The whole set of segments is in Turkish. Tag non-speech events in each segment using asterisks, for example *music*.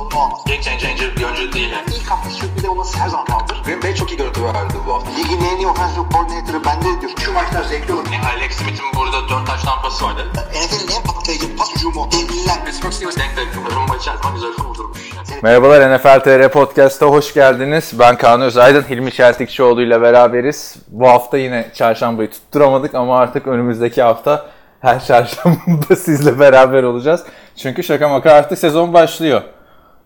sorunu olmaz. Game changer bir oyuncu değil. Yani. İlk hafta sürpriz olması her zaman kaldır. Green Bay çok iyi görüntü verdi bu hafta. Ligin en iyi offensive coordinator'ı bende diyor. Şu maçlar zevkli olur. Yani Alex Smith'in burada 4 taş tampası vardı. NFL'in en patlayıcı pas hücumu. Devliler. Pittsburgh Steelers denk denk. Rumba içerisinde güzel kurdurmuş. Merhabalar NFL TR Podcast'a hoş geldiniz. Ben Kaan Özaydın, Hilmi Çeltikçioğlu ile beraberiz. Bu hafta yine çarşambayı tutturamadık ama artık önümüzdeki hafta her çarşamba *laughs* sizle beraber olacağız. Çünkü şaka maka artık sezon başlıyor.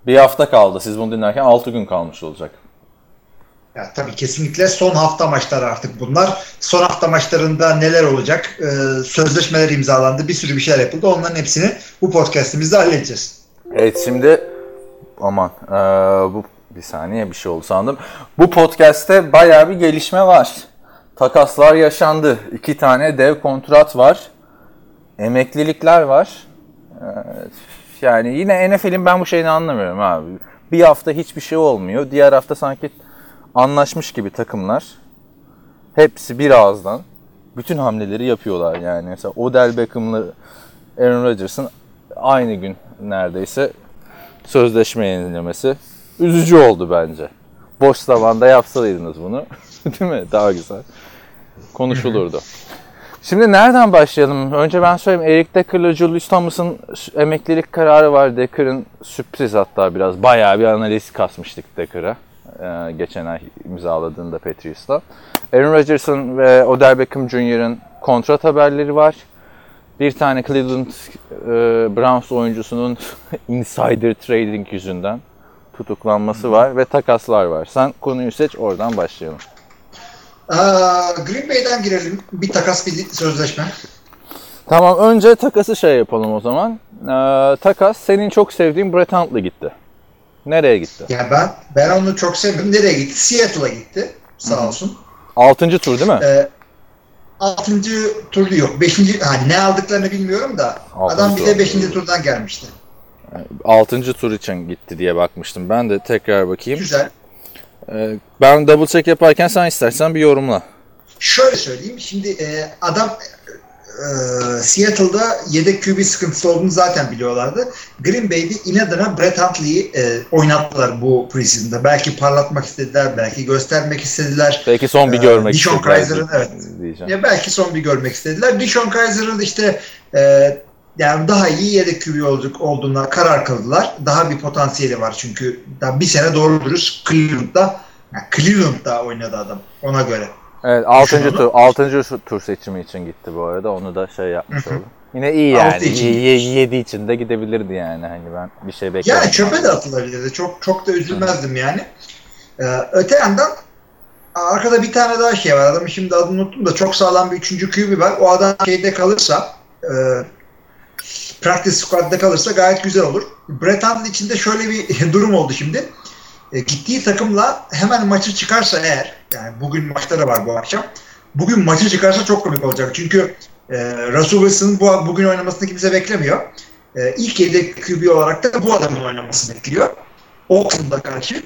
Bir hafta kaldı. Siz bunu dinlerken 6 gün kalmış olacak. Ya tabii kesinlikle son hafta maçları artık bunlar. Son hafta maçlarında neler olacak? Ee, sözleşmeler imzalandı. Bir sürü bir şeyler yapıldı. Onların hepsini bu podcastimizde halledeceğiz. Evet şimdi aman eee, bu bir saniye bir şey oldu sandım. Bu podcast'te bayağı bir gelişme var. Takaslar yaşandı. İki tane dev kontrat var. Emeklilikler var. Eee, yani yine NFL'in ben bu şeyini anlamıyorum abi. Bir hafta hiçbir şey olmuyor. Diğer hafta sanki anlaşmış gibi takımlar. Hepsi bir ağızdan bütün hamleleri yapıyorlar yani. Mesela Odell Beckham'la Aaron Rodgers'ın aynı gün neredeyse sözleşme yenilemesi üzücü oldu bence. Boş zamanda yapsaydınız bunu *laughs* değil mi? Daha güzel konuşulurdu. *laughs* Şimdi nereden başlayalım? Önce ben söyleyeyim. Eric Decker'la Julius Thomas'ın emeklilik kararı var. Decker'ın sürpriz hatta biraz. Bayağı bir analiz kasmıştık Decker'a. Ee, geçen ay imzaladığında Patriots'la. Aaron Rodgers'ın ve Odell Beckham Jr.'ın kontrat haberleri var. Bir tane Cleveland e, Browns oyuncusunun *laughs* insider trading yüzünden tutuklanması var ve takaslar var. Sen konuyu seç oradan başlayalım. Aa, Green Bay'den girelim. Bir takas bir sözleşme. Tamam önce takası şey yapalım o zaman. Ee, takas senin çok sevdiğin Brett Huntley gitti. Nereye gitti? Ya ben ben onu çok sevdim. Nereye gitti? Seattle'a gitti. Sağ olsun. Altıncı tur değil mi? Ee, altıncı turlu yok. Beşinci, ha, ne aldıklarını bilmiyorum da Altıncı adam bir tur. de beşinci turdan gelmişti. Altıncı tur için gitti diye bakmıştım. Ben de tekrar bakayım. Güzel. Ee, ben double check yaparken sen istersen bir yorumla. Şöyle söyleyeyim. Şimdi e, adam e, Seattle'da yedek QB sıkıntısı olduğunu zaten biliyorlardı. Green Bay'de inadına Brett Huntley'i e, oynattılar bu preseason'da. Belki parlatmak istediler, belki göstermek istediler. Belki son bir görmek Dishon istediler Kaiser'ın, evet. diyeceğim. Ya belki son bir görmek istediler. Dishon Kaiser'ın işte e, yani daha iyi yedek QB olacak olduğuna karar kıldılar. Daha bir potansiyeli var çünkü daha bir sene doğru dürüst Cleveland'da yani Cleveland'da oynadı adam ona göre. Evet 6. Düşün onu. tur 6. tur seçimi için gitti bu arada. Onu da şey yapmış oldu. Yine iyi yani. İçin. 7 için de gidebilirdi yani. Hani ben bir şey bekliyorum. Yani çöpe de atılabilirdi. Çok çok da üzülmezdim yani. Ee, öte yandan arkada bir tane daha şey var. Adamın şimdi adını unuttum da çok sağlam bir üçüncü QB var. O adam şeyde kalırsa e, practice squad'da kalırsa gayet güzel olur. Brett Hundley için de şöyle bir *laughs* durum oldu şimdi. E, gittiği takımla hemen maçı çıkarsa eğer yani bugün maçları var bu akşam. Bugün maçı çıkarsa çok komik olacak. Çünkü e, Russell Wilson'ın bu, bugün oynamasını kimse beklemiyor. E, ilk yedek QB olarak da bu adamın oynamasını bekliyor. Oakland'a karşı.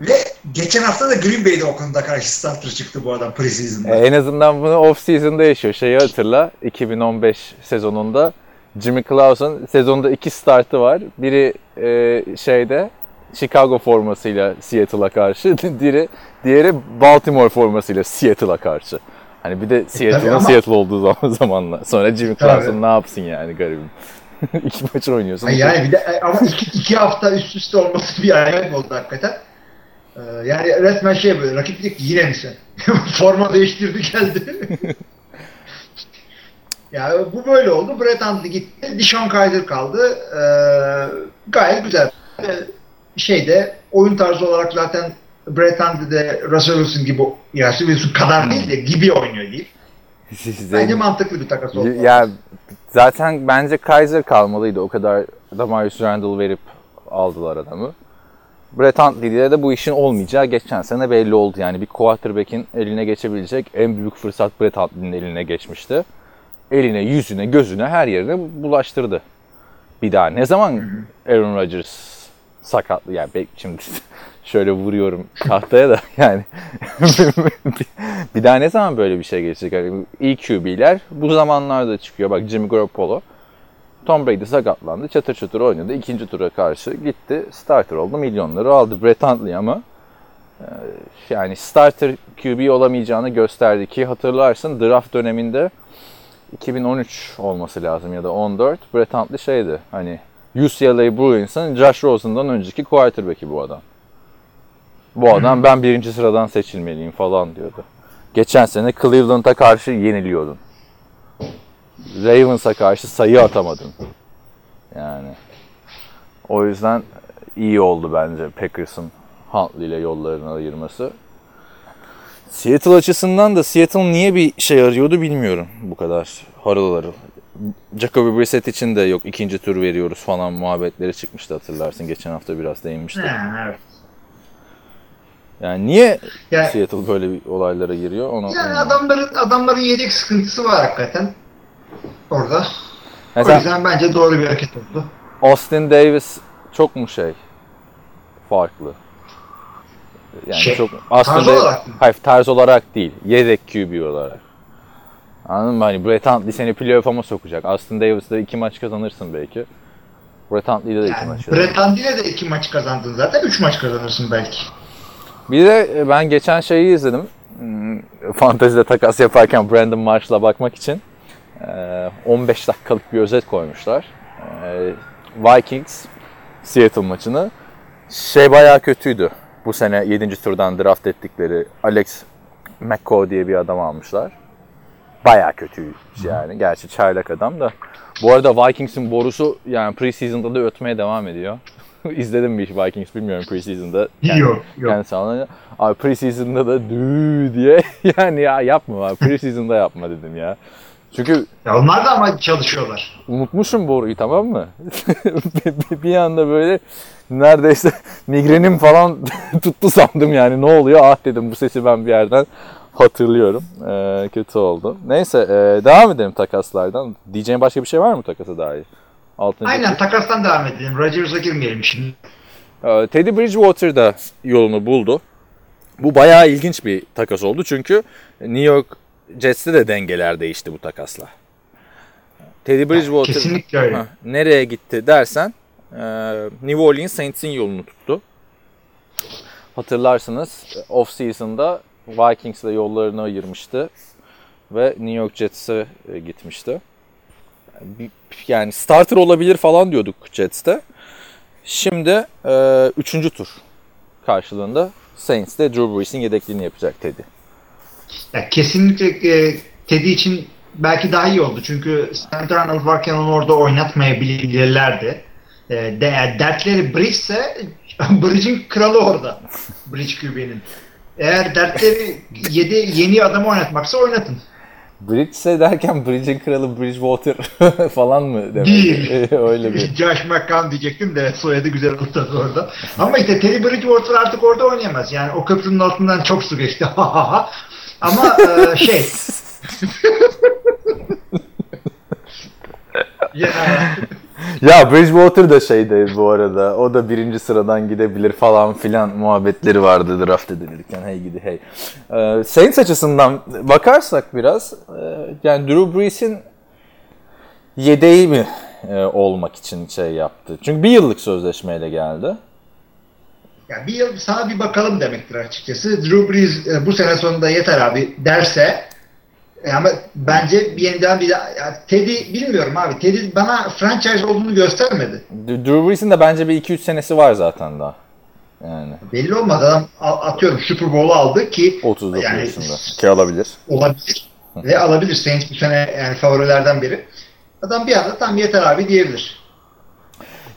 Ve geçen hafta da Green Bay'de Oakland'a karşı starter çıktı bu adam preseason'da. E, en azından bunu off season'da yaşıyor. Şeyi hatırla 2015 sezonunda Jimmy Clausen sezonda iki startı var. Biri e, şeyde Chicago formasıyla Seattle'a karşı, *laughs* diğeri, diğeri Baltimore formasıyla Seattle'a karşı. Hani bir de Seattle'ın ama- Seattle olduğu zaman *laughs* zamanla. Sonra Jimmy. Clausen ne yapsın yani garibim. *laughs* İki maç oynuyorsun. Ay Yani bir de e, ama iki, iki hafta üst üste olması bir acayip oldu hakikaten. Ee, yani resmen şey böyle rakip dedik yine mi sen? Forma değiştirdi geldi. Yani bu böyle oldu. Brett Hundley gitti. Dishon Kaiser kaldı. Ee, gayet güzel. Ee, şeyde oyun tarzı olarak zaten Brett Hundley de Russell Wilson gibi ya Russell Wilson kadar değil de gibi oynuyor değil. Bence mantıklı bir takas oldu. Ya zaten bence Kaiser kalmalıydı. O kadar Damarius Randall verip aldılar adamı. Brett Huntley'de de bu işin olmayacağı geçen sene belli oldu. Yani bir quarterback'in eline geçebilecek en büyük fırsat Brett Huntley'nin eline geçmişti. Eline, yüzüne, gözüne, her yerine bulaştırdı. Bir daha ne zaman Aaron Rodgers sakatlı yani şimdi *laughs* Şöyle vuruyorum tahtaya da *laughs* yani. *laughs* bir daha ne zaman böyle bir şey gelecek? Yani iyi QB'ler bu zamanlarda çıkıyor. Bak Jimmy Garoppolo. Tom Brady sakatlandı. Çatır çatır oynadı. İkinci tura karşı gitti. Starter oldu. Milyonları aldı. Brett Hundley ama e, yani starter QB olamayacağını gösterdi ki hatırlarsın draft döneminde 2013 olması lazım ya da 14. Brett Hundley şeydi hani UCLA Bruins'ın Josh Rosen'dan önceki quarterback'i bu adam. Bu adam ben birinci sıradan seçilmeliyim falan diyordu. Geçen sene Cleveland'a karşı yeniliyordun. Ravens'a karşı sayı atamadın. Yani o yüzden iyi oldu bence Packers'ın Huntley ile yollarını ayırması. Seattle açısından da Seattle niye bir şey arıyordu bilmiyorum bu kadar harıl harıl. Jacoby Brissett için de yok ikinci tur veriyoruz falan muhabbetleri çıkmıştı hatırlarsın. Geçen hafta biraz değinmişti. Ha, evet. Yani niye Yani- Seattle böyle bir olaylara giriyor onu Yani bilmiyorum. adamların adamların yedek sıkıntısı var hakikaten orada. O Mesela yüzden bence doğru bir hareket oldu. Austin Davis çok mu şey farklı? Yani Şey, çok aslında tarz olarak hayır tarz olarak değil. Yedek QB olarak. Anladın mı? Hani Brett Hundley seni playoff'a mı sokacak? Austin Davis'le iki maç kazanırsın belki. Brett Hundley'de de iki Yani maç kazanırsın. Brett Hundley'le de iki maç kazandın zaten. Üç maç kazanırsın belki. Bir de e, ben geçen şeyi izledim. Hmm, Fantezide takas yaparken Brandon Marshall'a bakmak için. e, 15 dakikalık bir özet koymuşlar. E, Vikings Seattle maçını. Şey bayağı kötüydü. Bu sene 7. turdan draft ettikleri Alex McCoy diye bir adam almışlar. Bayağı kötü yani. Gerçi çaylak adam da. Bu arada Vikings'in borusu yani preseason'da da ötmeye devam ediyor. *laughs* İzledim mi hiç Vikings bilmiyorum preseason'da. Yani- Yok, yok. yani sağlanıyor. Abi preseason'da da dü diye *laughs* yani ya yapma abi preseason'da yapma dedim ya. Çünkü Ya onlar da ama çalışıyorlar. unutmuşum boruyu tamam mı? *laughs* Bir anda böyle neredeyse *laughs* migrenim falan *laughs* tuttu sandım yani ne oluyor ah dedim bu sesi ben bir yerden hatırlıyorum. Ee, kötü oldu. Neyse e, devam edelim takaslardan. Diyeceğin başka bir şey var mı takasa dair? Altıncı Aynen takastan devam edelim. Rodgers'a girmeyelim şimdi. Ee, Teddy Bridgewater da yolunu buldu. Bu bayağı ilginç bir takas oldu çünkü New York Jets'te de dengeler değişti bu takasla. Teddy Bridgewater Kesinlikle öyle. Ha, nereye gitti dersen e, New Orleans Saints'in yolunu tuttu. Hatırlarsınız off season'da Vikings'le yollarını ayırmıştı ve New York Jets'e e, gitmişti. Yani starter olabilir falan diyorduk Jets'te. Şimdi e, üçüncü tur karşılığında Saints'te Drew Brees'in yedekliğini yapacak Teddy. Ya kesinlikle e, Teddy için belki daha iyi oldu. Çünkü Sam Darnold varken onu orada oynatmayabilirlerdi. E, de, dertleri Bridge ise *laughs* Bridge'in kralı orada. Bridge QB'nin. Eğer dertleri yedi, yeni adamı oynatmaksa oynatın. Bridge derken Bridge'in kralı Bridgewater *laughs* falan mı demek? Değil. *laughs* Öyle bir. Josh McCown diyecektim de soyadı güzel oldu orada. Ama işte Teddy Bridgewater artık orada oynayamaz. Yani o köprünün altından çok su geçti. Ama e, şey ya, Ya Bridgewater da şeydi bu arada. O da birinci sıradan gidebilir falan filan muhabbetleri vardı draft edilirken. Hey gidi hey. Ee, Saints açısından bakarsak biraz e, yani Drew Brees'in yedeği mi e, olmak için şey yaptı? Çünkü bir yıllık sözleşmeyle geldi. ya bir yıl sana bir bakalım demektir açıkçası. Drew Brees e, bu sene sonunda yeter abi derse e, ama bence bir yeniden bir daha ya Teddy bilmiyorum abi. Teddy bana franchise olduğunu göstermedi. Drew Brees'in de bence bir 2-3 senesi var zaten daha. Yani Belli olmadı adam atıyorum Super Bowl'u aldı ki 39 yani yaşında. Ki alabilir. olabilir. Ve alabilir. Saints bu sene yani favorilerden biri. Adam bir anda tam yeter abi diyebilir.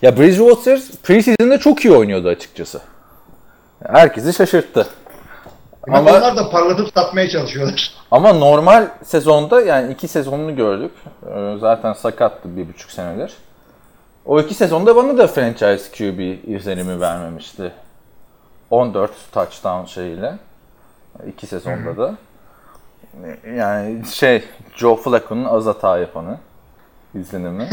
Ya Bridgewater preseason'da çok iyi oynuyordu açıkçası. Herkesi şaşırttı. Ama Ama onlar da parlatıp satmaya çalışıyorlar. *laughs* ama normal sezonda yani iki sezonunu gördük. Ee, Zaten sakattı bir buçuk senedir. O iki sezonda bana da franchise QB izlenimi vermemişti. 14 touchdown şeyiyle. iki sezonda da. Yani şey Joe Flacco'nun az hata yapanı. izlenimi.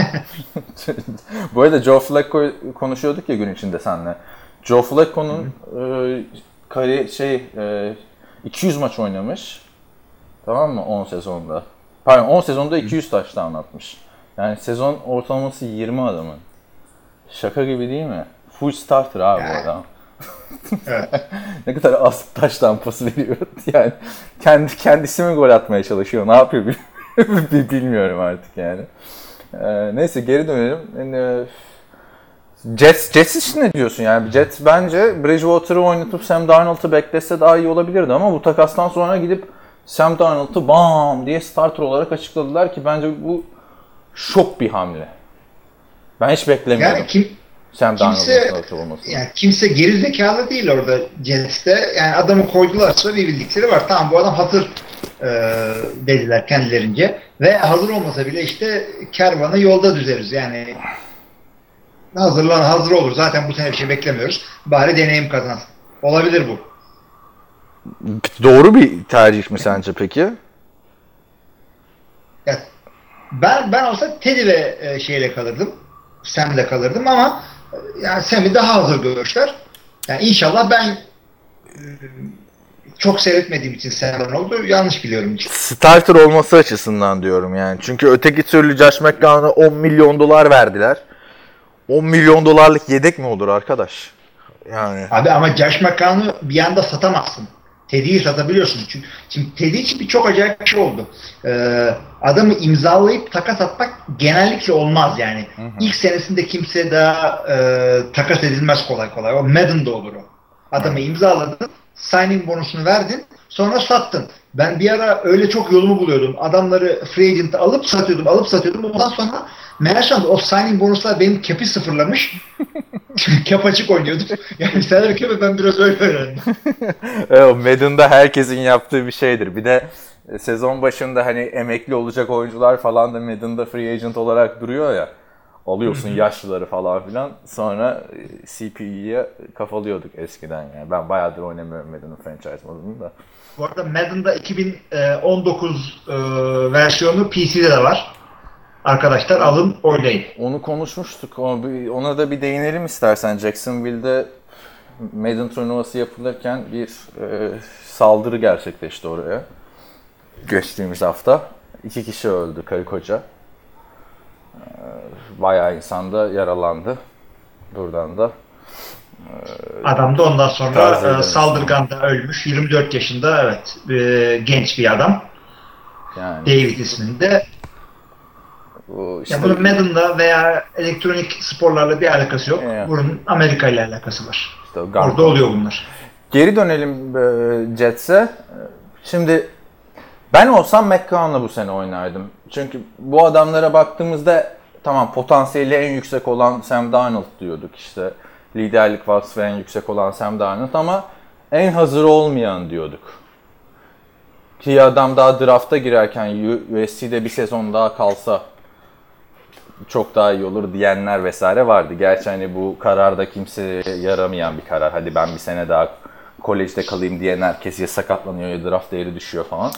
*laughs* Bu arada Joe Flacco konuşuyorduk ya gün içinde seninle. Joe Flacco'nun e, kari şey e, 200 maç oynamış. Tamam mı 10 sezonda. Pardon 10 sezonda 200 taştan atmış. Yani sezon ortalaması 20 adamın. Şaka gibi değil mi? Full starter abi bu adam. *laughs* ne kadar az taş tampası veriyor. *laughs* Yani kendi kendisi mi gol atmaya çalışıyor? Ne yapıyor *laughs* bil- bilmiyorum artık yani. Ee, neyse geri dönelim. Yani, Jets, Jets için ne diyorsun yani? Jets bence Bridgewater'ı oynatıp Sam Darnold'u beklese daha iyi olabilirdi ama bu takastan sonra gidip Sam Darnold'u bam diye starter olarak açıkladılar ki bence bu şok bir hamle. Ben hiç beklemiyordum Yani kim Sam kimse- olmasını. yani kimse geri zekalı değil orada Jets'te. Yani adamı koydularsa bir bildikleri var. Tamam bu adam hazır e, dediler kendilerince. Ve hazır olmasa bile işte kervanı yolda düzeriz. Yani hazırlan hazır olur. Zaten bu sene bir şey beklemiyoruz. Bari deneyim kazansın. Olabilir bu. Doğru bir tercih mi sence peki? Ya, ben ben olsa Teddy ve e, şeyle kalırdım. Sam'le kalırdım ama e, yani Sam'i daha hazır görmüşler. Yani inşallah ben e, çok seyretmediğim için Sam oldu. Yanlış biliyorum. Starter olması açısından diyorum yani. Çünkü öteki türlü Josh McCown'a 10 milyon dolar verdiler. 10 milyon dolarlık yedek mi olur arkadaş? Yani Abi ama Josh McCown'u bir anda satamazsın. Teddy'yi satabiliyorsun. Çünkü şimdi Teddy için bir çok acayip bir şey oldu. Ee, adamı imzalayıp takas atmak genellikle olmaz yani. İlk senesinde kimse daha e, takas edilmez kolay kolay. O Madden'da olur o. Adamı imzaladın, signing bonusunu verdin, sonra sattın. Ben bir ara öyle çok yolumu buluyordum. Adamları free agent alıp satıyordum, alıp satıyordum. Ondan sonra meğersem o signing bonuslar benim cap'i sıfırlamış. *laughs* Cap açık oynuyordum. Yani salary cap'i ben biraz öyle öğrendim. *laughs* e, o Madden'da herkesin yaptığı bir şeydir. Bir de e, sezon başında hani emekli olacak oyuncular falan da Madden'da free agent olarak duruyor ya. Alıyorsun yaşlıları falan filan. Sonra e, CPE'ye kafalıyorduk eskiden yani. Ben bayağıdır oynamıyorum Madden'ın franchise modunu da. Bu arada Madden'da 2019 e, versiyonu PC'de de var. Arkadaşlar alın oynayın. Onu konuşmuştuk. Ona da bir değinelim istersen. Jacksonville'de Madden turnuvası yapılırken bir e, saldırı gerçekleşti oraya. Geçtiğimiz hafta. iki kişi öldü karı koca. E, bayağı insan da yaralandı. Buradan da. Adam da ondan sonra e, saldırganda ölmüş. 24 yaşında evet e, genç bir adam. Yani David isminde. işte Ya bunun Madden'la veya elektronik sporlarla bir alakası yok. Evet. Bunun Amerika ile alakası var. işte Orada oluyor bunlar. Geri dönelim e, Jets'e. Şimdi ben olsam McCown'la bu sene oynardım. Çünkü bu adamlara baktığımızda tamam potansiyeli en yüksek olan Sam Darnold diyorduk işte. Liderlik vasfı en yüksek olan Sam Darnold ama en hazır olmayan diyorduk. Ki adam daha drafta girerken USC'de bir sezon daha kalsa çok daha iyi olur diyenler vesaire vardı. Gerçi hani bu kararda kimseye yaramayan bir karar. Hadi ben bir sene daha kolejde kalayım diyen herkes ya sakatlanıyor ya draft değeri düşüyor falan.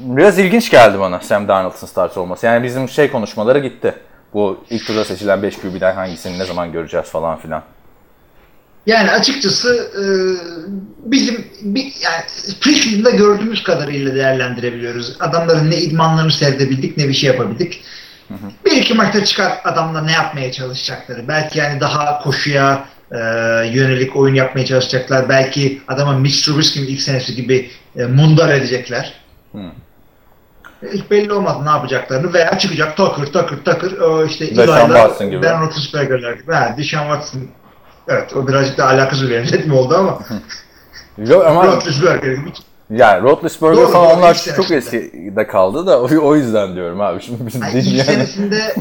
Biraz ilginç geldi bana Sam Darnold'un start olması. Yani bizim şey konuşmaları gitti. Bu ilk turda seçilen 5 QB'den hangisini ne zaman göreceğiz falan filan. Yani açıkçası e, bizim bir, yani preseason'da gördüğümüz kadarıyla değerlendirebiliyoruz. Adamların ne idmanlarını seyredebildik ne bir şey yapabildik. Bir iki maçta çıkar adamlar ne yapmaya çalışacakları. Belki yani daha koşuya e, yönelik oyun yapmaya çalışacaklar. Belki adama Mitch Trubisky'nin ilk senesi gibi e, mundar edecekler. Hiç belli olmaz ne yapacaklarını veya çıkacak takır takır takır işte gibi. Ben Roethlisberger'ler gibi. Ha, Deshaun Watson Evet o birazcık da alakasız bir benzetme oldu ama *laughs* Yok ama Roethlisberger gibi. yani Roethlisberger Doğru, falan onlar ilk çok eskide kaldı da o, o yüzden diyorum abi. Şimdi biz Yani dinleyen- senesinde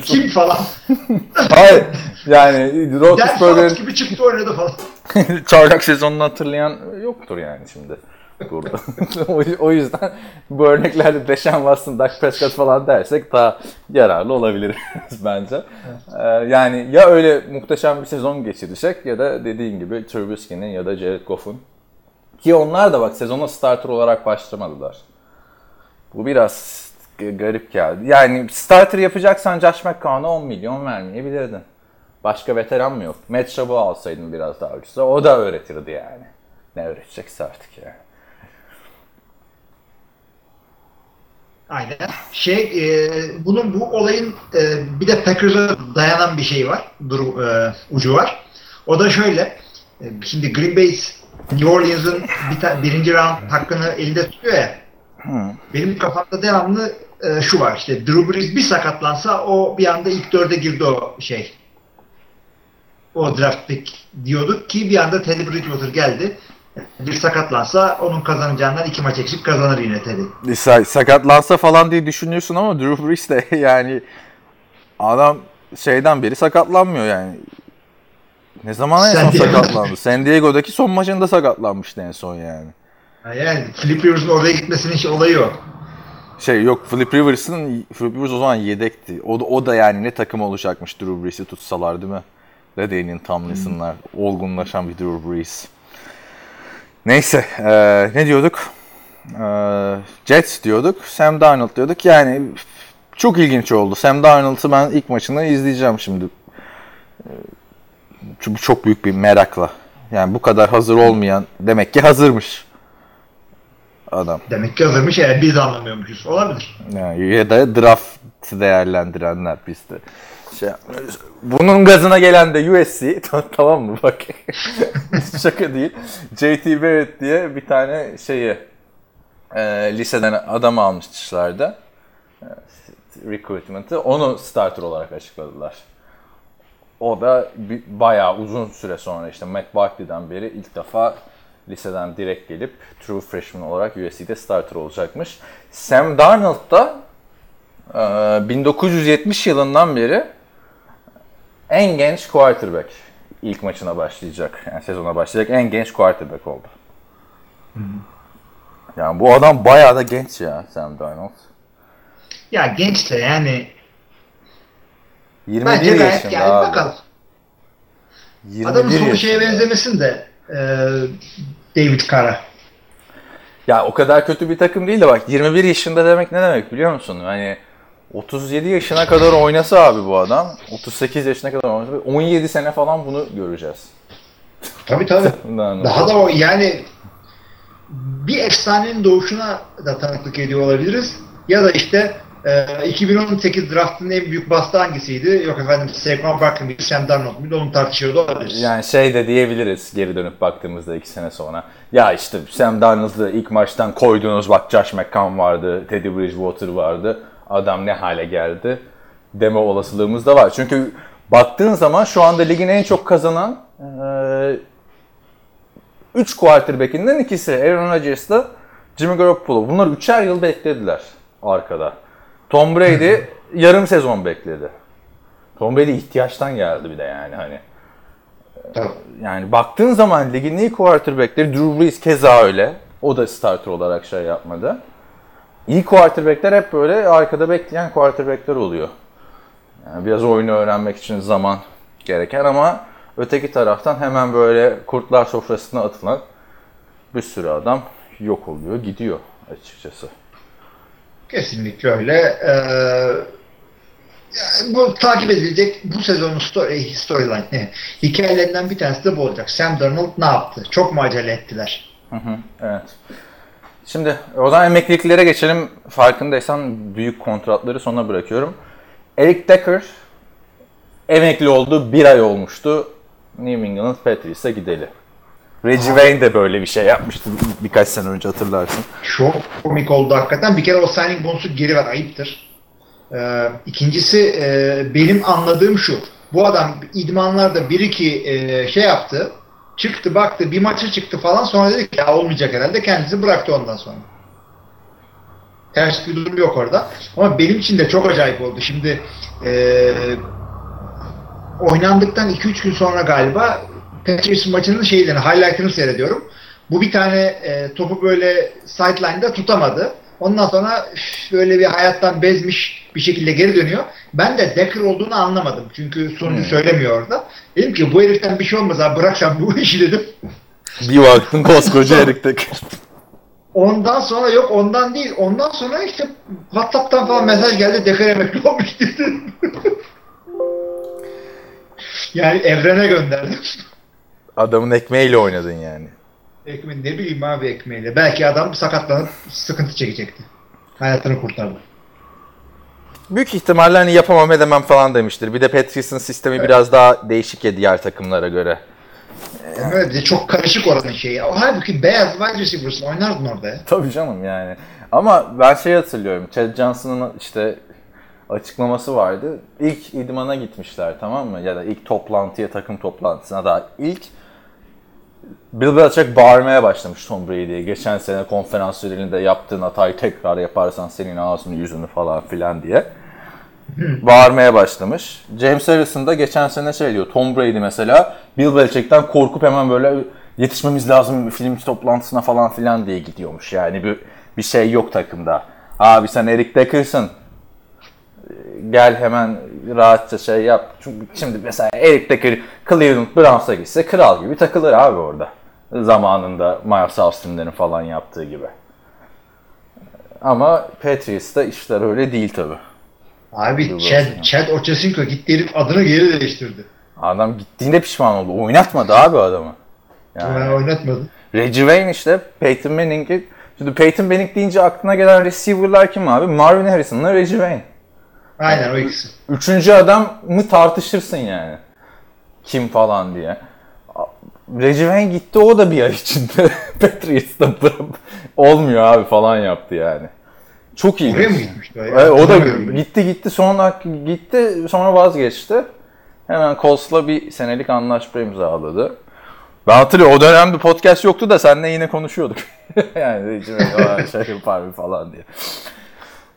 *laughs* kim falan. Hayır yani Fouts gibi çıktı oynadı falan. *laughs* çaylak sezonunu hatırlayan yoktur yani şimdi burada. *laughs* o, yüzden bu örneklerde Deshaun Watson, Dak Prescott falan dersek daha yararlı olabiliriz *laughs* bence. Ee, yani ya öyle muhteşem bir sezon geçirecek ya da dediğin gibi Trubisky'nin ya da Jared Goff'un. Ki onlar da bak sezona starter olarak başlamadılar. Bu biraz garip geldi. Yani starter yapacaksan Josh McCown'a 10 milyon vermeyebilirdin. Başka veteran mı yok? Matt Schaub'u alsaydın biraz daha ucuza. O da öğretirdi yani. Ne öğretecekse artık yani. Aynen. Şey, e, bunun bu olayın e, bir de Packers'a dayanan bir şey var. Durum, e, ucu var. O da şöyle. E, şimdi Green Bay New Orleans'ın bir birinci round hakkını elinde tutuyor ya. Benim kafamda devamlı e, şu var işte Drew Brees bir sakatlansa o bir anda ilk dörde girdi o şey. O draft pick diyorduk ki bir anda Teddy Bridgewater geldi. Bir sakatlansa onun kazanacağından iki maç eksik kazanır yine. Sa- sakatlansa falan diye düşünüyorsun ama Drew Brees de *laughs* yani adam şeyden beri sakatlanmıyor yani. Ne zaman en son sakatlandı? San Diego'daki son maçında sakatlanmıştı en son yani. Yani Philip Rivers'ın oraya gitmesinin hiç olayı yok. Şey yok Philip Rivers'ın Philip Rivers o zaman yedekti. O da, o da yani ne takım olacakmış Drew Brees'i tutsalar değil mi? Redey'nin Tomlinson'lar. Olgunlaşan bir Drew Brees. Neyse eee, ne diyorduk? Eee, Jets diyorduk. Sam Darnold diyorduk. Yani çok ilginç oldu. Sam Darnold'u ben ilk maçını izleyeceğim şimdi. Eee, Çünkü çok büyük bir merakla. Yani bu kadar hazır olmayan demek ki hazırmış adam. Demek ki hazırmış eğer biz anlamıyormuşuz. Olabilir. Yani ya da draft değerlendirenler bizde. Şey. Bunun gazına gelen de USC *laughs* tamam mı bak *laughs* şaka değil. JT Barrett diye bir tane şeyi e, liseden adam almışlardı. E, recruitment'ı. Onu starter olarak açıkladılar. O da bir, bayağı uzun süre sonra işte Matt Barkley'den beri ilk defa liseden direkt gelip true freshman olarak USC'de starter olacakmış. Sam Darnold da e, 1970 yılından beri en genç quarterback. İlk maçına başlayacak. Yani sezona başlayacak en genç quarterback oldu. Yani bu adam bayağı da genç ya Sam Darnold. Ya genç de yani 21 bence gayet yaşında yani abi. bakalım. 21 Adamın sonu şeye benzemesin de e, David Carr'a. Ya o kadar kötü bir takım değil de bak 21 yaşında demek ne demek biliyor musun? Hani 37 yaşına kadar oynasa abi bu adam. 38 yaşına kadar oynasa 17 sene falan bunu göreceğiz. Tabii tabii. *laughs* Daha da o yani bir efsanenin doğuşuna da tanıklık ediyor olabiliriz. Ya da işte e, 2018 draftının en büyük bastı hangisiydi? Yok efendim Saquon Barkley miydi, Sam Darnold muydu? Onu tartışıyor da olabiliriz. Yani şey de diyebiliriz geri dönüp baktığımızda iki sene sonra. Ya işte Sam Darnold'u ilk maçtan koydunuz bak Josh McCown vardı, Teddy Bridgewater vardı. Adam ne hale geldi deme olasılığımız da var. Çünkü baktığın zaman şu anda ligin en çok kazanan 3 quarterback'inden ikisi Aaron Rodgers'la Jimmy Garoppolo. Bunlar üçer yıl beklediler arkada. Tom Brady *laughs* yarım sezon bekledi. Tom Brady ihtiyaçtan geldi bir de yani hani. Yani baktığın zaman ligin iyi quarterbackleri Drew Brees keza öyle. O da starter olarak şey yapmadı. İyi quarterbackler hep böyle arkada bekleyen quarterbackler oluyor. Yani biraz oyunu öğrenmek için zaman gereken ama öteki taraftan hemen böyle kurtlar sofrasına atılan bir sürü adam yok oluyor, gidiyor açıkçası. Kesinlikle öyle. Ee, yani bu takip edilecek bu sezonun story, storyline hikayelerinden bir tanesi de bu olacak. Sam Darnold ne yaptı? Çok mu acele ettiler? Hı hı, evet. Şimdi o zaman emekliliklere geçelim. Farkındaysan büyük kontratları sona bırakıyorum. Eric Decker emekli oldu. Bir ay olmuştu. New England Patriots'a gideli. Reggie Wayne de böyle bir şey yapmıştı bir- birkaç sene önce hatırlarsın. Çok komik oldu hakikaten. Bir kere o signing bonusu geri ver. Ayıptır. Ee, ikincisi e, benim anladığım şu. Bu adam idmanlarda bir iki e, şey yaptı. Çıktı baktı bir maça çıktı falan sonra dedi ki ya olmayacak herhalde kendisi bıraktı ondan sonra. Ters bir durum yok orada. Ama benim için de çok acayip oldu. Şimdi e, oynandıktan 2-3 gün sonra galiba Patriots maçının şeylerini, highlight'ını seyrediyorum. Bu bir tane e, topu böyle sideline'da tutamadı. Ondan sonra böyle bir hayattan bezmiş bir şekilde geri dönüyor. Ben de Decker olduğunu anlamadım. Çünkü sunucu söylemiyor orada. Dedim ki bu heriften bir şey olmaz abi bırak sen bu işi dedim. Bir baktın koskoca Eric Decker. Ondan sonra yok ondan değil. Ondan sonra işte WhatsApp'tan falan mesaj geldi. Deker emekli olmuş dedi. *laughs* yani evrene gönderdim. Adamın ekmeğiyle oynadın yani. Ekmeği ne bileyim abi ekmeğiyle. Belki adam sakatlanıp sıkıntı çekecekti. Hayatını kurtardı. Büyük ihtimalle hani yapamam edemem falan demiştir. Bir de Patrice'in sistemi biraz daha değişik ya diğer takımlara göre. Yani de çok karışık oranın şeyi. O halbuki beyaz wide receiver'sın oynardın orada ya. Tabii canım yani. Ama ben şey hatırlıyorum. Chad Johnson'ın işte açıklaması vardı. İlk idmana gitmişler tamam mı? Ya da ilk toplantıya, takım toplantısına da ilk Bill Belichick bağırmaya başlamış Tom Brady'ye. Geçen sene konferans önlerinde yaptığın hatayı tekrar yaparsan senin ağzını yüzünü falan filan diye. bağırmaya başlamış. James Harrison da geçen sene şey diyor. Tom Brady mesela Bill Belichick'ten korkup hemen böyle yetişmemiz lazım film toplantısına falan filan diye gidiyormuş. Yani bir, bir şey yok takımda. Abi sen Eric Decker'sın. Gel hemen rahatça şey yap. Çünkü şimdi mesela Eric Decker Cleveland Browns'a gitse kral gibi takılır abi orada. Zamanında Miles Austin'lerin falan yaptığı gibi. Ama Patriots'ta işler öyle değil tabi. Abi Dur Chad, bakayım. Chad Ochocinco gitti herif adını geri değiştirdi. Adam gittiğinde pişman oldu. Oynatmadı abi adamı. Yani. Ben oynatmadım. Reggie Wayne işte Peyton Manning'i Şimdi Peyton Manning deyince aklına gelen receiver'lar kim abi? Marvin Harrison'la Reggie Wayne. Aynen o ikisi. Üçüncü adam mı tartışırsın yani. Kim falan diye. Wayne gitti o da bir ay içinde. *laughs* Patriots'ta olmuyor abi falan yaptı yani. Çok iyi. Oraya mı gitmişti o ya? Evet, o da gitti gitti sonra gitti sonra vazgeçti. Hemen Colts'la bir senelik anlaşma imzaladı. Ben hatırlıyorum o dönemde podcast yoktu da seninle yine konuşuyorduk. *laughs* yani "Aa, şey yapar mı falan diye.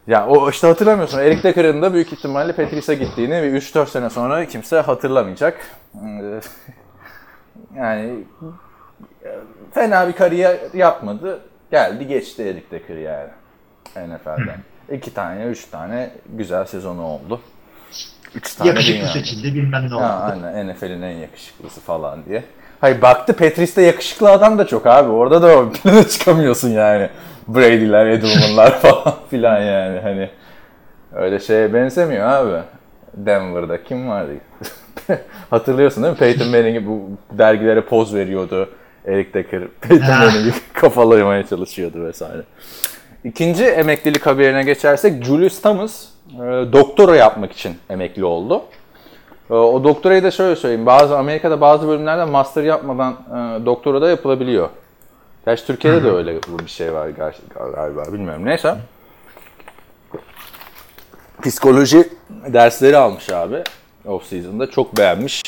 Ya o işte hatırlamıyorsun. Eric Decker'ın da büyük ihtimalle Patrice'e gittiğini ve 3-4 sene sonra kimse hatırlamayacak. Ee, *laughs* Yani fena bir kariyer yapmadı. Geldi geçti Eric Decker yani. NFL'den. İki tane, üç tane güzel sezonu oldu. Üç tane Yakışıklı dünya. seçildi bilmem ne oldu. Ha, aynen NFL'in en yakışıklısı falan diye. Hayır baktı Patrice'de yakışıklı adam da çok abi. Orada da o plana *laughs* çıkamıyorsun yani. Brady'ler, Edelman'lar *laughs* falan filan yani. Hani öyle şeye benzemiyor abi. Denver'da kim vardı? *laughs* Hatırlıyorsun değil mi? Peyton Manning'i bu dergilere poz veriyordu. Eric Decker Peyton. Manning'i kafalamaya çalışıyordu vesaire. İkinci emeklilik haberine geçersek Julius Thomas e, doktora yapmak için emekli oldu. E, O doktorayı da şöyle söyleyeyim. Bazı Amerika'da bazı bölümlerde master yapmadan e, doktora da yapılabiliyor. Gerçi Türkiye'de de öyle bir şey var gal- galiba. Bilmiyorum. Neyse. Psikoloji dersleri almış abi. Off season'da. Çok beğenmiş.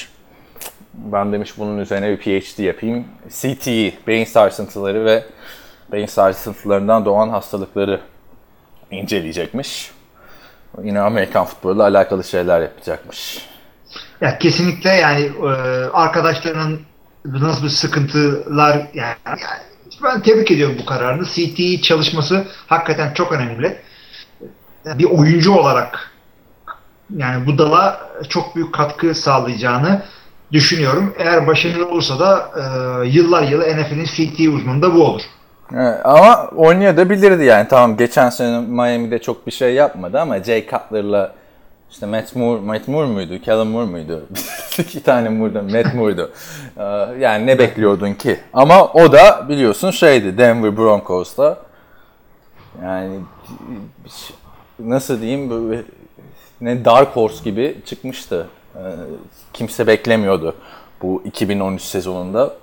Ben demiş bunun üzerine bir PhD yapayım. CTE, beyin sarsıntıları ve beyin sarsıntılarından doğan hastalıkları inceleyecekmiş. Yine Amerikan futboluyla alakalı şeyler yapacakmış. Ya kesinlikle yani e, arkadaşlarının nasıl bir sıkıntılar yani, yani ben tebrik ediyorum bu kararını. CTE çalışması hakikaten çok önemli. Bir oyuncu olarak yani bu dala çok büyük katkı sağlayacağını düşünüyorum. Eğer başarılı olursa da e, yıllar yılı NFL'in CTE uzmanı da bu olur. Evet, ama oynayabilirdi yani. Tamam geçen sene Miami'de çok bir şey yapmadı ama Jay Cutler'la işte Matt Moore, Matt Moore muydu? Callum Moore muydu? *laughs* İki tane Moore'da, Matt Moore'du. Ee, yani ne bekliyordun ki? Ama o da biliyorsun şeydi Denver Broncos'ta. Yani nasıl diyeyim böyle ne Dark Horse gibi çıkmıştı. Ee, kimse beklemiyordu bu 2013 sezonunda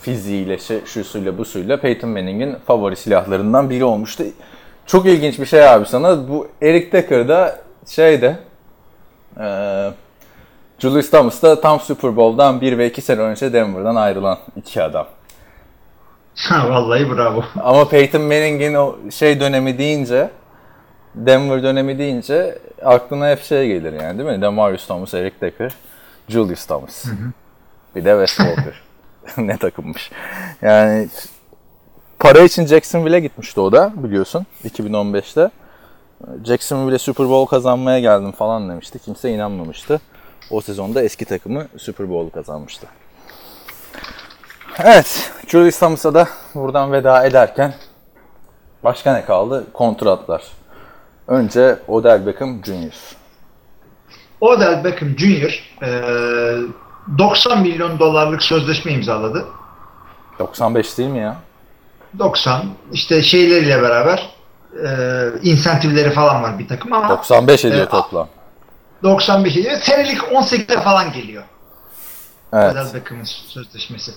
fiziğiyle, şey, şusuyla, busuyla Peyton Manning'in favori silahlarından biri olmuştu. Çok ilginç bir şey abi sana. Bu Eric Decker'da şeyde eee Julius Thomas da tam Super Bowl'dan 1 ve 2 sene önce Denver'dan ayrılan iki adam. Vallahi bravo. Ama Peyton Manning'in o şey dönemi deyince Denver dönemi deyince aklına hep şey gelir yani değil mi? Demarius Thomas, Eric Decker, Julius Thomas. Bir de Wes Walker. *laughs* ne takımmış. Yani para için Jacksonville'e gitmişti o da biliyorsun 2015'te. Jacksonville'e Super Bowl kazanmaya geldim falan demişti. Kimse inanmamıştı. O sezonda eski takımı Super Bowl kazanmıştı. Evet, Julius Thomas'a da buradan veda ederken başka ne kaldı? Kontratlar. Önce Odell Beckham Jr. Odell Beckham Jr. e, 90 milyon dolarlık sözleşme imzaladı. 95 değil mi ya? 90 işte şeyleriyle beraber e, insentifleri falan var bir takım ama 95 ediyor Evet. toplam. 95 ediyor. Senelik 18'e falan geliyor. Evet. Odell Beckham'ın sözleşmesi.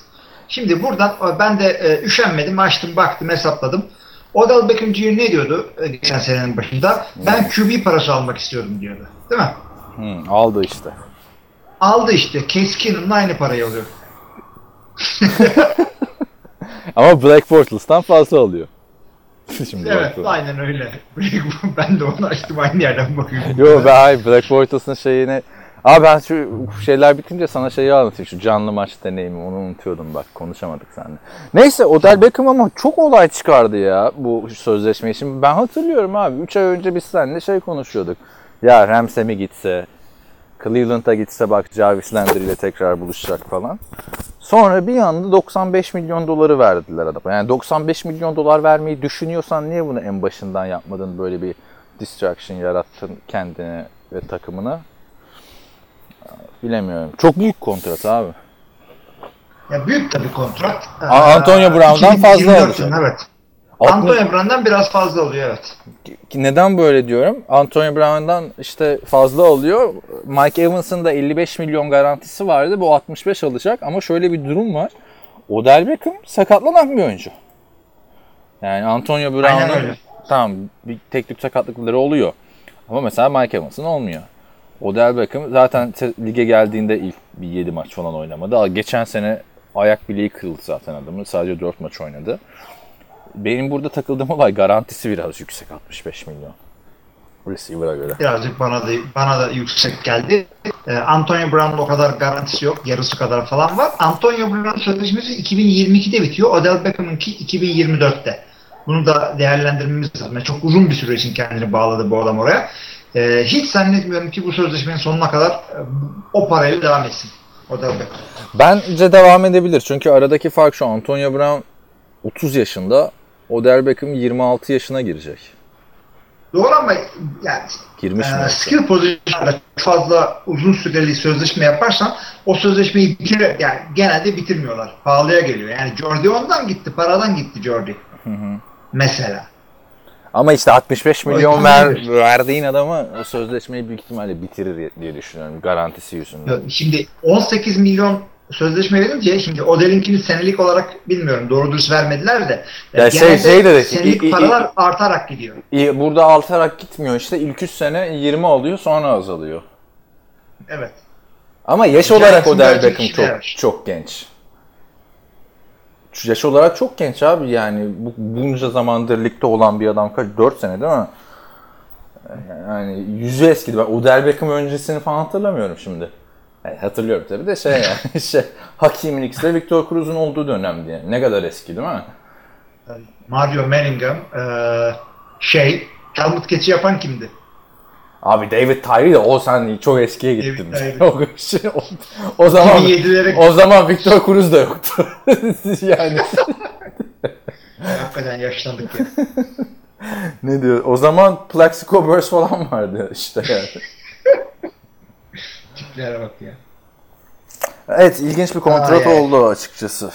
Şimdi buradan ben de e, üşenmedim, açtım, baktım, hesapladım. Odell Beckham Jr. ne diyordu e, geçen senenin başında? Ben QB parası almak istiyorum diyordu. Değil mi? Hı, aldı işte. Aldı işte. Case Keenum'la aynı parayı alıyor. *laughs* *laughs* Ama Black Bortles'tan fazla alıyor. *laughs* Şimdi Evet, bakıyorum. aynen öyle. *laughs* ben de onu açtım aynı yerden bakıyorum. Yo ben hayır Black Bortles'ın şeyini... Aa ben şu şeyler bitince sana şeyi anlatayım. Şu canlı maç deneyimi onu unutuyordum bak konuşamadık seninle. Neyse Odell Beckham ama çok olay çıkardı ya bu sözleşme için. Ben hatırlıyorum abi 3 ay önce biz seninle şey konuşuyorduk. Ya Rams'e mi gitse, Cleveland'a gitse bak Jarvis Landry ile tekrar buluşacak falan. Sonra bir anda 95 milyon doları verdiler adama. Yani 95 milyon dolar vermeyi düşünüyorsan niye bunu en başından yapmadın böyle bir distraction yarattın kendine ve takımına? Bilemiyorum. Çok büyük kontrat abi. Ya büyük tabii kontrat. Antonio Brown'dan fazla 2024 alacak. yılında, Evet. 60 Antonio Brown'dan biraz fazla oluyor evet. Neden böyle diyorum? Antonio Brown'dan işte fazla alıyor. Mike Evans'ın da 55 milyon garantisi vardı. Bu 65 alacak ama şöyle bir durum var. Odell Beckham sakatlanan bir oyuncu. Yani Antonio öyle. tamam bir tek tük sakatlıkları oluyor. Ama mesela Mike Evans'ın olmuyor. Odell Beckham zaten te- lige geldiğinde ilk bir 7 maç falan oynamadı. Geçen sene ayak bileği kırıldı zaten adamın. Sadece 4 maç oynadı. Benim burada takıldığım olay garantisi biraz yüksek 65 milyon. Receiver'a göre. Birazcık bana da bana da yüksek geldi. Ee, Antonio Brown'un o kadar garantisi yok. Yarısı kadar falan var. Antonio Brown sözleşmesi 2022'de bitiyor. Odell Beckham'ınki 2024'te. Bunu da değerlendirmemiz lazım. Yani çok uzun bir süre için kendini bağladı bu adam oraya. Ee, hiç zannetmiyorum ki bu sözleşmenin sonuna kadar e, o parayla devam etsin. Odell Beckham. Bence devam edebilir. Çünkü aradaki fark şu. Antonio Brown 30 yaşında. Odell Beckham 26 yaşına girecek. Doğru ama yani Girmiş mi? Yoksa? skill pozisyonlarda fazla uzun süreli sözleşme yaparsan o sözleşmeyi bitir yani genelde bitirmiyorlar. Pahalıya geliyor. Yani Jordi ondan gitti, paradan gitti Jordi. Mesela. Ama işte 65 milyon ver, verdiğin adama o sözleşmeyi büyük ihtimalle bitirir diye düşünüyorum. Garantisi yüzünden. Şimdi 18 milyon sözleşme verince şimdi Odell'inkini senelik olarak bilmiyorum doğru dürüst vermediler de Ya yani şey- şey de- senelik i- i- paralar artarak gidiyor. İyi, Burada artarak gitmiyor işte. İlk 3 sene 20 alıyor sonra azalıyor. Evet. Ama yaş Giants'ın olarak Odell Beckham çok yarar. çok genç. Yaş olarak çok genç abi yani bu bunca zamandır ligde olan bir adam kaç 4 sene değil mi? Yani yüzü eskidi. Ben Odell Beckham öncesini falan hatırlamıyorum şimdi. Yani hatırlıyorum tabii de şey yani *laughs* şey Hakim Nix ile Victor Cruz'un olduğu dönemdi yani. Ne kadar eski değil mi? Mario Manningham eee, şey Helmut Keçi yapan kimdi? Abi David Tyree de o sen çok eskiye Tyree. *laughs* o, şey, o, o zaman 2007'lere o zaman Victor Cruz da yoktu. *laughs* yani hakikaten yaşlandık ya. ne diyor? O zaman Plaxico Burst falan vardı işte yani. Tiplere bak ya. evet ilginç bir kontrat Ay, ay. oldu açıkçası.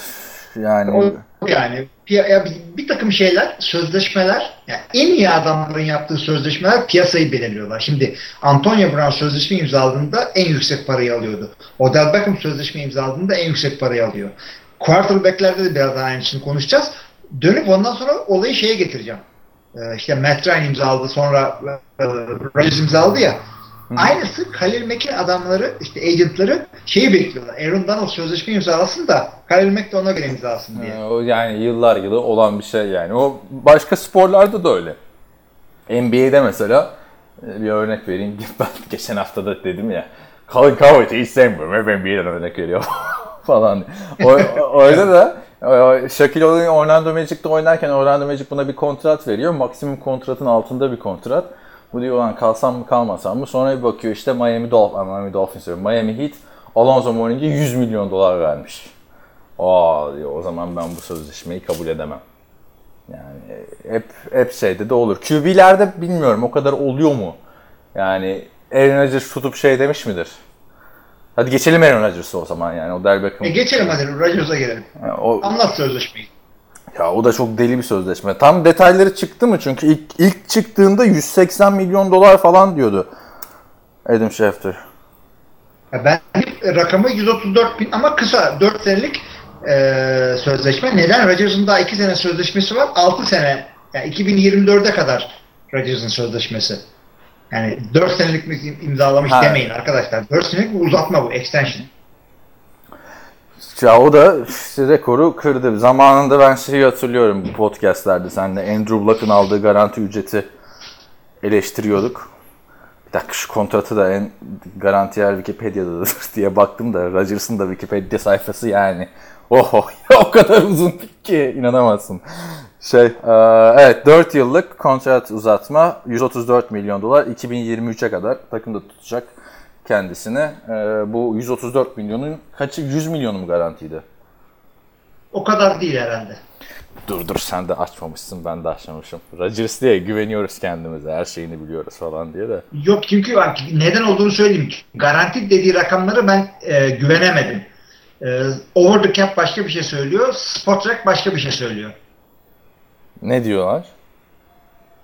Yani O yani piya- ya bir, bir takım şeyler, sözleşmeler, yani en iyi adamların yaptığı sözleşmeler piyasayı belirliyorlar. Şimdi Antonio Brown sözleşme imzaladığında en yüksek parayı alıyordu. Odell Beckham sözleşme imzaladığında en yüksek parayı alıyor. Quarterback'lerde de biraz daha aynısını konuşacağız. Dönüp ondan sonra olayı şeye getireceğim. Ee, işte Matt Ryan imzaladı sonra e, Rodgers imzaladı ya. Aynısı Khalil Mack'in adamları işte agentları şeyi bekliyorlar. Aaron Donald sözleşme imzalasın da Khalil Mack de ona göre imzalasın diye. e, o yani yıllar yılı olan bir şey yani. O başka sporlarda da öyle. NBA'de mesela e, bir örnek vereyim. *laughs* Ben geçen hafta da dedim ya. Colin Cowherd'i hiç sevmiyorum. Hep NBA'den örnek veriyor *laughs* falan. O, o- öyle de e, Shaquille O'Neal Orlando Magic'te oynarken Orlando Magic buna bir kontrat veriyor. Maksimum kontratın altında bir kontrat. Bu diyor lan kalsam mı kalmasam mı? Sonra bir bakıyor işte Miami Dolphins, Miami Dolphins. Miami Heat Alonzo Mourning'e 100 milyon dolar vermiş. Aa diyor, o zaman ben bu sözleşmeyi kabul edemem. Yani hep hep şeyde de olur. QB'lerde bilmiyorum o kadar oluyor mu? Yani Aaron Rodgers tutup şey demiş midir? Hadi geçelim Aaron Rodgers'ı o zaman yani o Del Beckham. E geçelim hadi Rodgers'a gelelim. Yani o, Anlat sözleşmeyi. Ya o da çok deli bir sözleşme. Tam detayları çıktı mı? Çünkü ilk, ilk çıktığında 180 milyon dolar falan diyordu Adam Schefter. Ya Ben rakamı 134 bin ama kısa 4 senelik e, sözleşme. Neden? Rodgers'ın daha 2 sene sözleşmesi var. 6 sene yani 2024'e kadar Rodgers'ın sözleşmesi. Yani 4 senelik mi imzalamış Ha. demeyin arkadaşlar. 4 senelik bir uzatma bu. Extension. Ya o da işte rekoru kırdı. Zamanında ben şeyi hatırlıyorum bu podcastlerde seninle Andrew Luck'ın aldığı garanti ücreti eleştiriyorduk. Bir dakika şu kontratı da en garantiyer Wikipedia'dadır *laughs* diye baktım da Rodgers'ın da Wikipedia sayfası yani. Oho *laughs* o kadar uzun ki inanamazsın. Şey e, evet 4 yıllık kontrat uzatma 134 milyon dolar 2023'e kadar takımda tutacak kendisini. E, bu 134 milyonun kaçı 100 milyonu mu garantiydi? O kadar değil herhalde. Dur dur sen de açmamışsın ben de açmamışım. Rodgers diye güveniyoruz kendimize her şeyini biliyoruz falan diye de. Yok çünkü bak neden olduğunu söyleyeyim. Garanti dediği rakamları ben e, güvenemedim. E, over the cap başka bir şey söylüyor. Spotrac başka bir şey söylüyor. Ne diyorlar?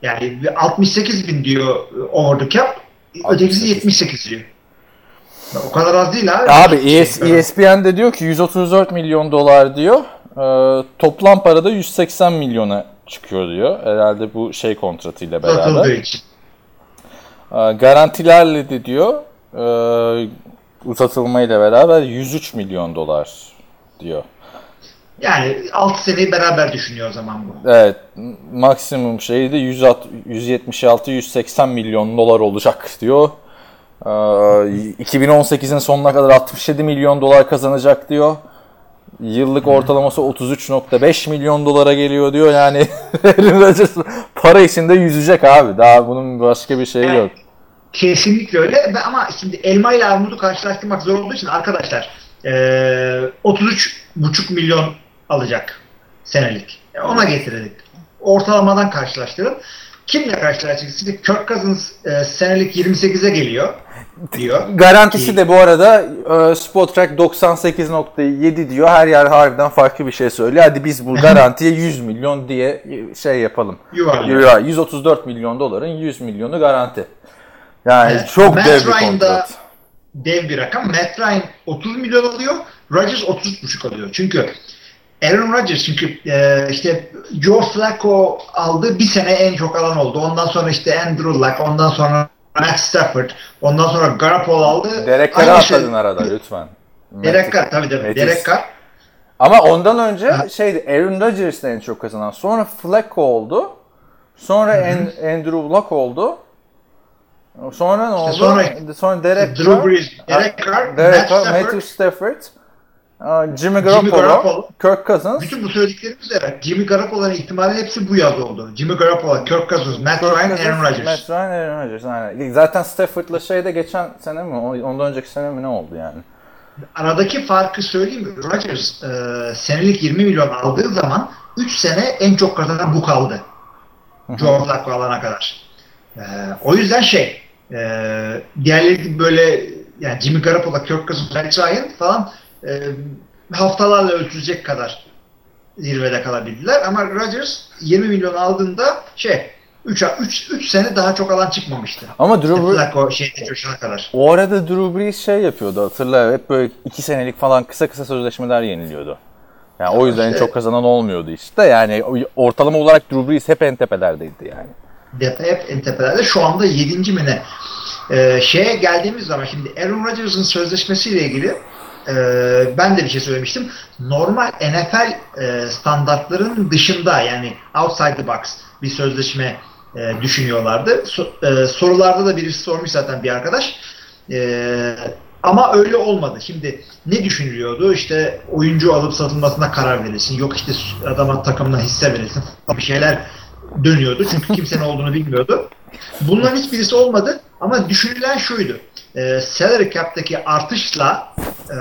Yani 68 bin diyor e, over the cap. Ötekisi 68. 78 diyor. O kadar az değil abi. Abi E ES, ESPN de diyor ki 134 milyon dolar diyor. Ee, toplam parada 180 milyona çıkıyor diyor. Herhalde bu şey kontratıyla beraber. için. Ee, garantilerle de diyor e, uzatılmayla beraber 103 milyon dolar diyor. Yani 6 seneyi beraber düşünüyor o zaman bu. Evet maksimum şeyi de 176-180 milyon dolar olacak diyor. Ee, 2018'in sonuna kadar 67 milyon dolar kazanacak diyor. Yıllık ortalaması 33.5 milyon dolara geliyor diyor. Yani *laughs* para içinde yüzecek abi. Daha bunun başka bir şeyi yok. Kesinlikle öyle. Ama şimdi elma ile armudu karşılaştırmak zor olduğu için arkadaşlar e, 33,5 milyon alacak senelik. E, Ona getirelim. Ortalamadan karşılaştırın. Kimle karşılaştıracaksınız? Şimdi Kirk Cousins e, senelik 28'e geliyor diyor. Garantisi de bu arada e, Spotrac 98.7 diyor. Her yer harbiden farklı bir şey söylüyor. Hadi biz bu *laughs* garantiye 100 milyon diye şey yapalım. Yuvarlıyor. Ya 134 milyon doların 100 milyonu garanti. Yani Evet. çok Matt dev bir kontrat. dev bir rakam. Matt Ryan 30 milyon alıyor. Rodgers 33,5 alıyor. Çünkü Aaron Rodgers çünkü e, işte Joe Flacco aldı bir sene en çok alan oldu. Ondan sonra işte Andrew Luck, ondan sonra Matt Stafford, ondan sonra Garoppolo aldı. Derek Carr'ı şey- atladın arada lütfen. Derek Carr tabii tabii. Derek Carr. Ama ondan önce Ha. şeydi Aaron Rodgers de en çok kazanan. Sonra Flacco oldu. Sonra An- Andrew Luck oldu. Sonra ne oldu? sonra- sonra Derek Drew. Brees, Derek Carr, Derek Matt Carr, Stafford. Matthew Stafford. Jimmy Garoppolo, Garoppolo. Kirk Cousins, Bütün bu söylediklerimiz evet. Jimmy Garoppolo'nun ihtimali hepsi bu yaz oldu. Jimmy Garoppolo, Kirk Cousins, Matt Kirk Ryan, Cousins, Aaron Rodgers. Matt Ryan, Aaron Rodgers. Aynen. Zaten Stafford'la şeyde geçen sene mi? Ondan önceki sene mi ne oldu yani? Aradaki farkı söyleyeyim mi? Rodgers e, senelik 20 milyon aldığı zaman 3 sene en çok kazanan bu kaldı. Joe Flacco alana kadar. E, o yüzden şey e, diğerleri böyle yani Jimmy Garoppolo, Kirk Cousins, Matt Ryan falan e, haftalarla ölçülecek kadar zirvede kalabildiler. Ama Rodgers 20 milyon aldığında şey 3 3 3 sene daha çok alan çıkmamıştı. Ama Drew Brees, Flacco şeyde coşana kadar. o arada Drew Brees şey yapıyordu hatırla. Hep böyle iki senelik falan kısa kısa sözleşmeler yeniliyordu. Yani o yüzden en işte- çok kazanan olmuyordu işte. Yani ortalama olarak Drew Brees hep en tepelerdeydi yani. Depe hep en tepelerde. Şu anda 7. mi ne? Ee, şeye geldiğimiz zaman şimdi Aaron Rodgers'ın sözleşmesiyle ilgili e, ben de bir şey söylemiştim. Normal NFL e, standartların dışında yani outside the box bir sözleşme e, düşünüyorlardı. So- e, sorularda da birisi sormuş zaten bir arkadaş. E, ama öyle olmadı. Şimdi ne düşünülüyordu? İşte oyuncu alıp satılmasına karar verilsin. Yok işte adama takımına hisse verilsin. Bir şeyler dönüyordu. Çünkü kimsenin olduğunu bilmiyordu. Bunların hiçbirisi olmadı. Ama düşünülen şuydu. E, salary cap'taki artışla e,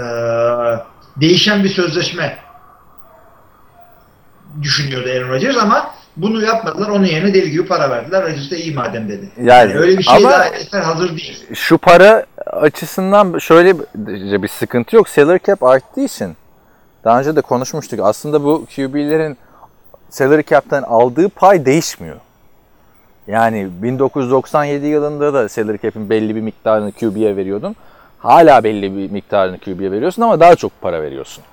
değişen bir sözleşme düşünüyordu Aaron Rodgers ama bunu yapmadılar. Onun yerine deli gibi para verdiler. Rodgers da iyi madem dedi. Yani, öyle bir şey daha eser hazır değil. Şu para açısından şöyle bir bir sıkıntı yok. Salary cap arttığı için daha önce de konuşmuştuk. Aslında bu QB'lerin salary cap'ten aldığı pay değişmiyor. Yani 1997 yılında da salary cap'in belli bir miktarını QB'ye veriyordun. Hala belli bir miktarını QB'ye veriyorsun ama daha çok para veriyorsun.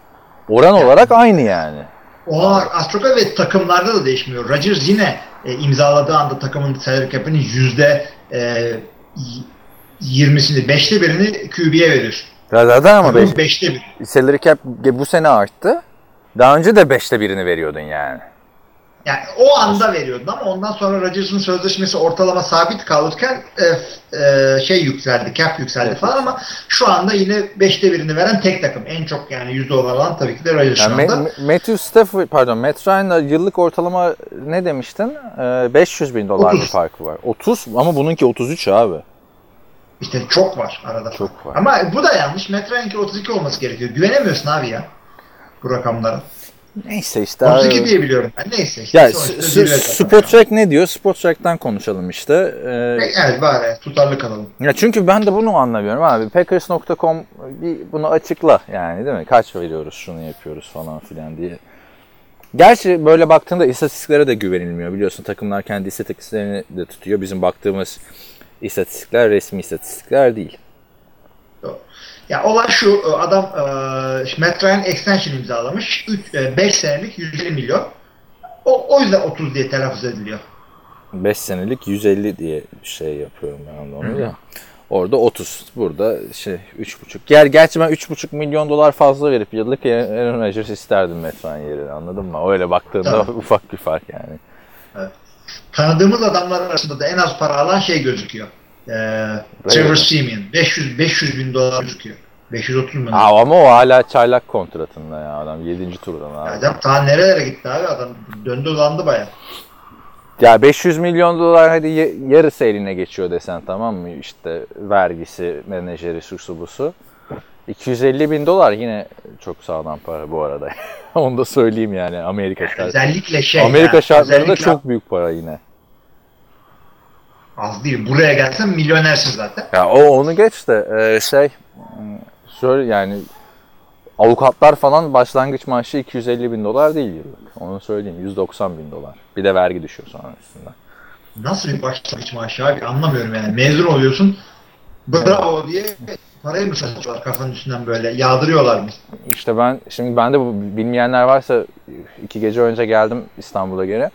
Oran olarak aynı yani. O Astroka ve takımlarda da değişmiyor. Rodgers yine e, imzaladığı anda takımın salary cap'inin yüzde e, y- 20'sini, 5'te birini QB'ye verir. Zaten ama Takımın beş, 5'te bir. salary cap bu sene arttı. Daha önce de 5'te birini veriyordun yani. Yani o anda veriyordun ama ondan sonra Rodgers'ın sözleşmesi ortalama sabit kalırken e, e, şey yükseldi, cap yükseldi falan ama şu anda yine 5'te birini veren tek takım. En çok yani yüzde olan tabii ki de Rodgers şu Yani anda. Ma- Ma- Matthew Stafford, pardon Matt Ryan'la yıllık ortalama ne demiştin? Ee, 500 bin dolar bir 30. farkı var. 30 ama bununki 33 abi. İşte çok var arada. Çok var. Ama bu da yanlış. Matt Ryan'inki 32 olması gerekiyor. Güvenemiyorsun abi ya bu rakamlara. Neyse işte. 32 abi. diye biliyorum ben. Neyse işte. Ya S- zirve S- takım. Spotrac ne diyor? Spotrac'tan konuşalım işte. Ee, Evet bari tutarlı kalalım. ya çünkü ben de bunu anlamıyorum abi. Packers.com bir bunu açıkla yani değil mi? Kaç veriyoruz, şunu yapıyoruz falan filan diye. Gerçi böyle baktığında istatistiklere de güvenilmiyor. Biliyorsun takımlar kendi istatistiklerini de tutuyor. Bizim baktığımız istatistikler resmi istatistikler değil. Ya olay şu adam e, Matt Ryan extension imzalamış. 5 senelik 150 milyon. O, o yüzden 30 diye telaffuz ediliyor. 5 senelik 150 diye şey yapıyorum ben onu da. Orada 30. Burada şey 3,5. Ger gerçi ben 3,5 milyon dolar fazla verip yıllık Aaron Rodgers isterdim Metran yerine anladın mı? Öyle baktığında Tamam. ufak bir fark yani. Tanıdığımız adamlar arasında da en az para alan şey gözüküyor. E, Trevor Simeon. 500, 500 bin dolar gözüküyor. 530 bin. Aa, ama o hala çaylak kontratında ya adam 7. turdan abi. Adam ta nerelere gitti abi adam döndü dolandı baya. Ya 500 milyon dolar hadi yarısı eline geçiyor desen tamam mı? İşte vergisi, menajeri, şusu busu. 250 bin dolar yine çok sağlam para bu arada. *laughs* Onu da söyleyeyim yani Amerika şartlarında. Özellikle şey. Amerika ya, şartlarında özellikle çok büyük para yine. Az değil. Buraya gelsen milyonersin zaten. Ya o onu geç de e, şey şöyle yani avukatlar falan başlangıç maaşı 250 bin dolar değil yıllık. Onu söyleyeyim 190 bin dolar. Bir de vergi düşüyor sonra üstünden. Nasıl bir başlangıç maaşı abi anlamıyorum yani. Mezun oluyorsun. Bravo diye parayı mı saçıyorlar kafanın üstünden böyle yağdırıyorlar mı? İşte ben şimdi ben de bu bilmeyenler varsa iki gece önce geldim İstanbul'a geri.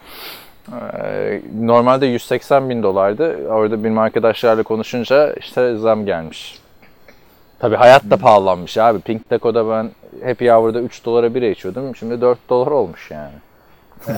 Ee, Normalde 180 bin dolardı. Orada benim arkadaşlarla konuşunca işte zam gelmiş. Tabii hayat da pahalanmış abi. Pink Taco'da ben Happy Hour'da 3 dolara bira içiyordum. Şimdi 4 dolar olmuş yani.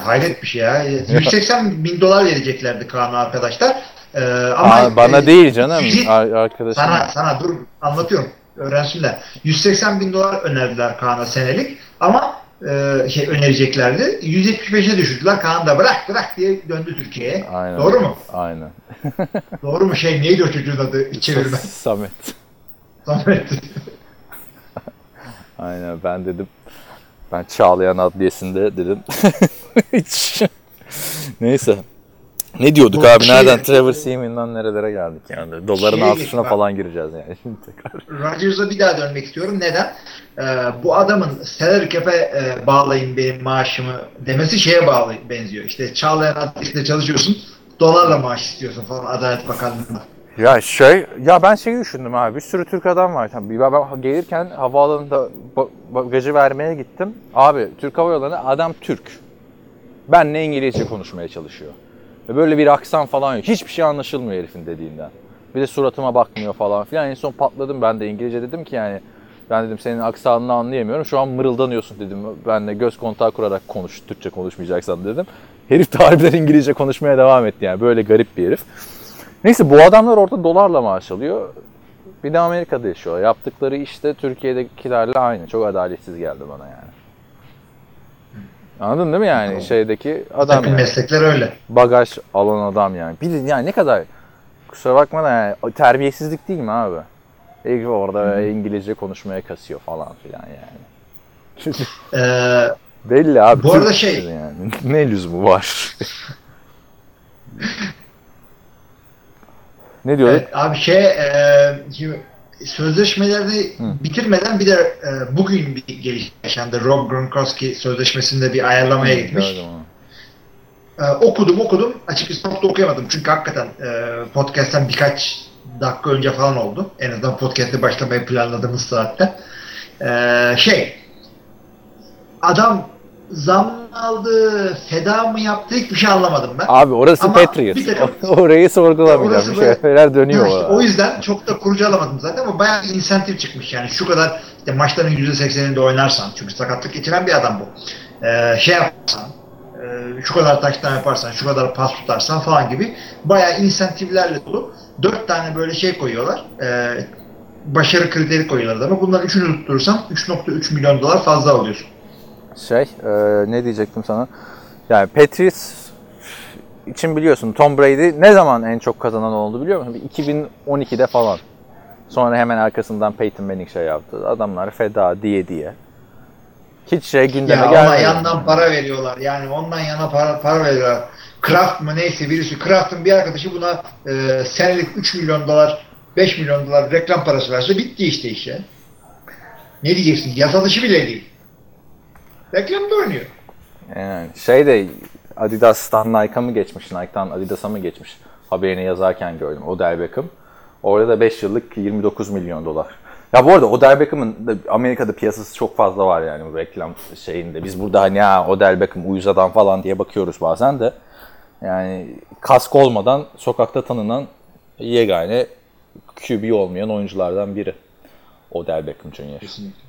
Hayret bir şey ya. 180 bin dolar vereceklerdi Kaan'a arkadaşlar. Ee, ama Aa, bana e, değil canım. yüz- Ar- Arkadaşım. Sana, sana dur anlatıyorum. Öğrensinler. 180 bin dolar önerdiler Kaan'a senelik ama e, şey önereceklerdi. 175'e düşürdüler. Kaan da bırak bırak diye döndü Türkiye'ye. Aynen. Doğru mu? Aynen. *laughs* Doğru mu? Şey neydi o çocuğun adı? Çevirme. *laughs* Samet. Samet. *laughs* Aynen ben dedim. Ben Çağlayan Adliyesi'nde dedim. Hiç. Neyse. Ne diyorduk Bu abi? şey- Nereden? Trevor Seaman'dan nerelere geldik yani? Doların Şeye altına bak. falan gireceğiz yani şimdi *laughs* tekrar. Rodgers'a bir daha dönmek istiyorum. Neden? Ee, bu adamın salary cap'e e, bağlayın benim maaşımı demesi şeye bağlı benziyor. İşte Çağlayan Adliyesi'nde çalışıyorsun. Dolarla maaş istiyorsun falan Adalet Bakanlığı'nda. Ya şey, ya ben şeyi düşündüm abi. Bir sürü Türk adam var. Tabii ben ben gelirken havaalanında ba- bagajı vermeye gittim. Abi Türk Hava Yolları'na adam Türk. Benle İngilizce konuşmaya çalışıyor. Ve böyle bir aksan falan yok. Hiçbir şey anlaşılmıyor herifin dediğinden. Bir de suratıma bakmıyor falan filan. En son patladım ben de İngilizce dedim ki yani ben dedim senin aksanını anlayamıyorum. Şu an mırıldanıyorsun dedim. Benle göz kontağı kurarak konuş. Türkçe konuşmayacaksan dedim. Herif de harbiden İngilizce konuşmaya devam etti yani. Böyle garip bir herif. Neyse bu adamlar orada dolarla maaş alıyor. Bir de Amerika'da yaşıyor. Yaptıkları işte Türkiye'dekilerle aynı. Çok adaletsiz geldi bana yani. Anladın değil mi yani şeydeki adam Takım yani. meslekler öyle. Bagaj alan adam yani. Bir de yani ne kadar kusura bakma da yani terbiyesizlik değil mi abi? İlk orada İngilizce konuşmaya kasıyor falan filan yani. Ee, Belli abi. Bu arada şey- Yani. *laughs* ne lüzumu var? *laughs* ne diyorduk? Evet, abi şey e, sözleşmelerini bitirmeden bir de e, bugün bir gelişme yaşandı. Rob Gronkowski sözleşmesinde bir ayarlamaya gitmiş. Gördüm onu. E, okudum okudum. Açıkçası çok da okuyamadım. Çünkü hakikaten e, podcast'ten birkaç dakika önce falan oldu. En azından podcast'e başlamayı planladığımız saatte. E, şey adam zam aldı, feda mı yaptı hiçbir şey anlamadım ben. Abi orası Ama Patriots. *laughs* takım- Orayı sorgulamayacağım. Bir böyle- şeyler dönüyor. İşte o yüzden çok da kurcalamadım zaten ama bayağı bir insentif çıkmış yani şu kadar işte maçların %80'inde oynarsan çünkü sakatlık geçiren bir adam bu. Ee, şey yaparsan e, şu kadar taştan yaparsan şu kadar pas tutarsan falan gibi bayağı insentiflerle dolu. Dört tane böyle şey koyuyorlar. Ee, başarı kriteri koyuyorlar ama bunların üçünü tutturursan 3.3 milyon dolar fazla alıyorsun. Şey, e, ne diyecektim sana? Yani Patriots için biliyorsun Tom Brady ne zaman en çok kazanan oldu biliyor musun? Bir 2012'de falan. Sonra hemen arkasından Peyton Manning şey yaptı. Adamlar feda diye diye. Hiç şey gündeme Ya ona gelmedi. yandan para veriyorlar. Yani ondan yana para, para veriyorlar. Kraft mı neyse birisi. Kraft'ın bir arkadaşı buna e, senelik 3 milyon dolar 5 milyon dolar reklam parası verse bitti işte işe. Ne diyeceksin? Yasa dışı bile değil. Reklamda oynuyor. Yani şey de Adidas'tan Nike'a mı geçmiş, Nike'dan Adidas'a mı geçmiş haberini yazarken gördüm. Odell Beckham. Orada da 5 yıllık 29 milyon dolar. Ya bu arada Odell Beckham'ın da Amerika'da piyasası çok fazla var yani bu reklam şeyinde. Biz burada hani ya Odell Beckham uyuz adam falan diye bakıyoruz bazen de. Yani kask olmadan sokakta tanınan yegane QB olmayan oyunculardan biri. Odell Beckham Jr. Kesinlikle.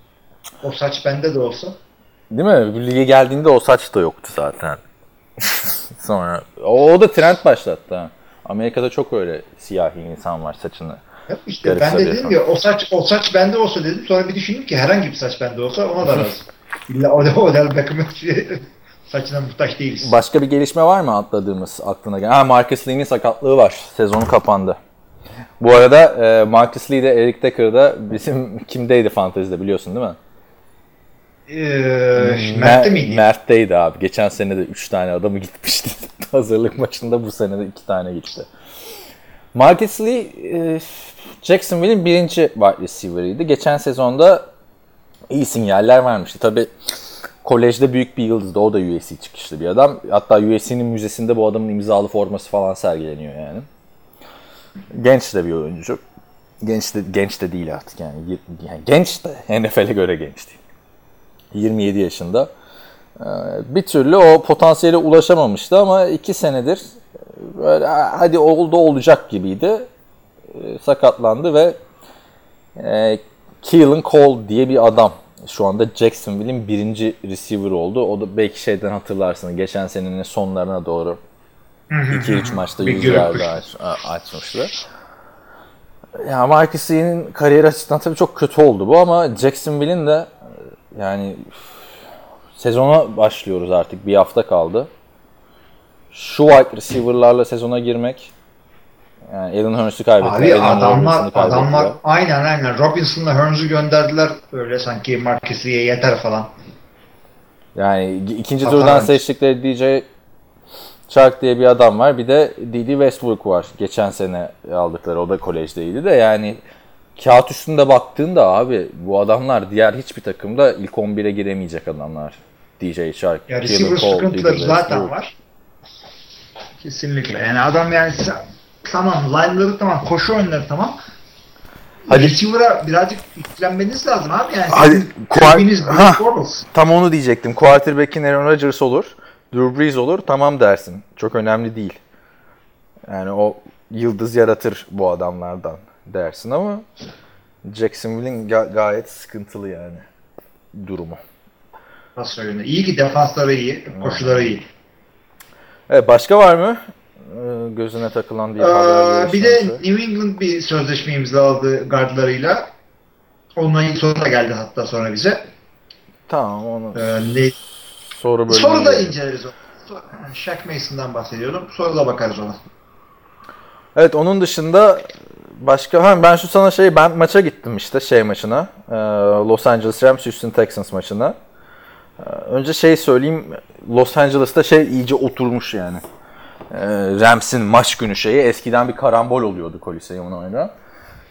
O saç bende de olsa. Değil mi? Bu lige geldiğinde o saç da yoktu zaten. *laughs* Sonra o, o da trend başlattı. ha. Amerika'da çok öyle siyahi insan var saçını. Yok işte Garip ben de dedim ya o saç o saç bende olsa dedim. Sonra bir düşündüm ki herhangi bir saç bende olsa ona da razı. *laughs* İlla o da Odell Beckham'ın saçına muhtaç değiliz. Başka bir gelişme var mı atladığımız aklına gelen? Ha Marcus Lee'nin sakatlığı var. Sezonu kapandı. Bu arada e, Marcus Lee de Eric Decker da bizim *laughs* kimdeydi fantezide biliyorsun değil mi? Ee, Mert'te miydi? Mert'teydi abi. Geçen sene de 3 tane adamı *laughs* gitmişti. Hazırlık maçında bu sene de 2 tane gitti. Marcus Lee e, Jacksonville'in birinci wide receiver'ıydı. Geçen sezonda iyi sinyaller vermişti. Tabi kolejde büyük bir yıldızdı. O da USC çıkışlı bir adam. Hatta USC'nin müzesinde bu adamın imzalı forması falan sergileniyor yani. Genç de bir oyuncu. Genç de, genç de değil artık yani. yani genç de NFL'e göre genç değil. 27 yaşında. Ee, Bir türlü o potansiyele ulaşamamıştı ama 2 senedir e, böyle hadi oldu olacak gibiydi. Ee, Sakatlandı ve e, Keelan Cole diye bir adam şu anda Jacksonville'in birinci receiver oldu. O da belki şeyden hatırlarsınız. Geçen senenin sonlarına doğru 2-3 maçta Bir 100 gürültü. yard aç, açmıştı. Ya Marcus Lee'nin kariyer açısından tabii çok kötü oldu bu ama Jacksonville'in de yani sezona başlıyoruz artık. Bir hafta kaldı. Şu wide receiver'larla sezona girmek yani Alan Hurst'u kaybetti. Abi Alan adamlar kaybettiler. adamlar aynen aynen Robinson'la Hearns'u gönderdiler böyle sanki Marcus Lee'ye yeter falan. Yani ikinci Hatta turdan seçtikleri DJ Chark diye bir adam var. Bir de Didi Westbrook var. Geçen sene aldıkları. O da kolejdeydi de yani kağıt üstünde baktığında abi bu adamlar diğer hiçbir takımda ilk 11'e giremeyecek adamlar. DJ Chark, Ya receiver Cole, sıkıntıları zaten Westbrook. var. Kesinlikle. Yani adam yani tamam line'ları tamam, koşu oyunları tamam. Hadi. Receiver'a birazcık yüklenmeniz lazım abi. Yani Hadi, kuar-. Tam onu diyecektim. Quarterback'in Aaron Rodgers olur. Drew Brees olur. Tamam dersin. Çok önemli değil. Yani o yıldız yaratır bu adamlardan dersin ama Jacksonville'in ga- gayet sıkıntılı yani durumu. Pas oyunu. İyi ki defansları iyi, koşuları iyi. Evet başka var mı? Ee, gözüne takılan bir haber. Ee, bir de New England bir sözleşme imzaladı gardlarıyla. Soru da geldi hatta sonra bize. Tamam onu Ee, ne, soru bölümü. Sonra da inceleriz Shaq Mason'dan bahsediyordum. Sonra da bakarız ona. Evet onun dışında başka ha ben şu sana şey ben maça gittim işte şey maçına. Ee, Los Angeles Rams Houston Texans maçına. Ee, önce şey söyleyeyim. Los Angeles'ta şey iyice oturmuş yani. Ee, Rams'in maç günü şeyi eskiden bir karambol oluyordu Coliseum'un oyunu.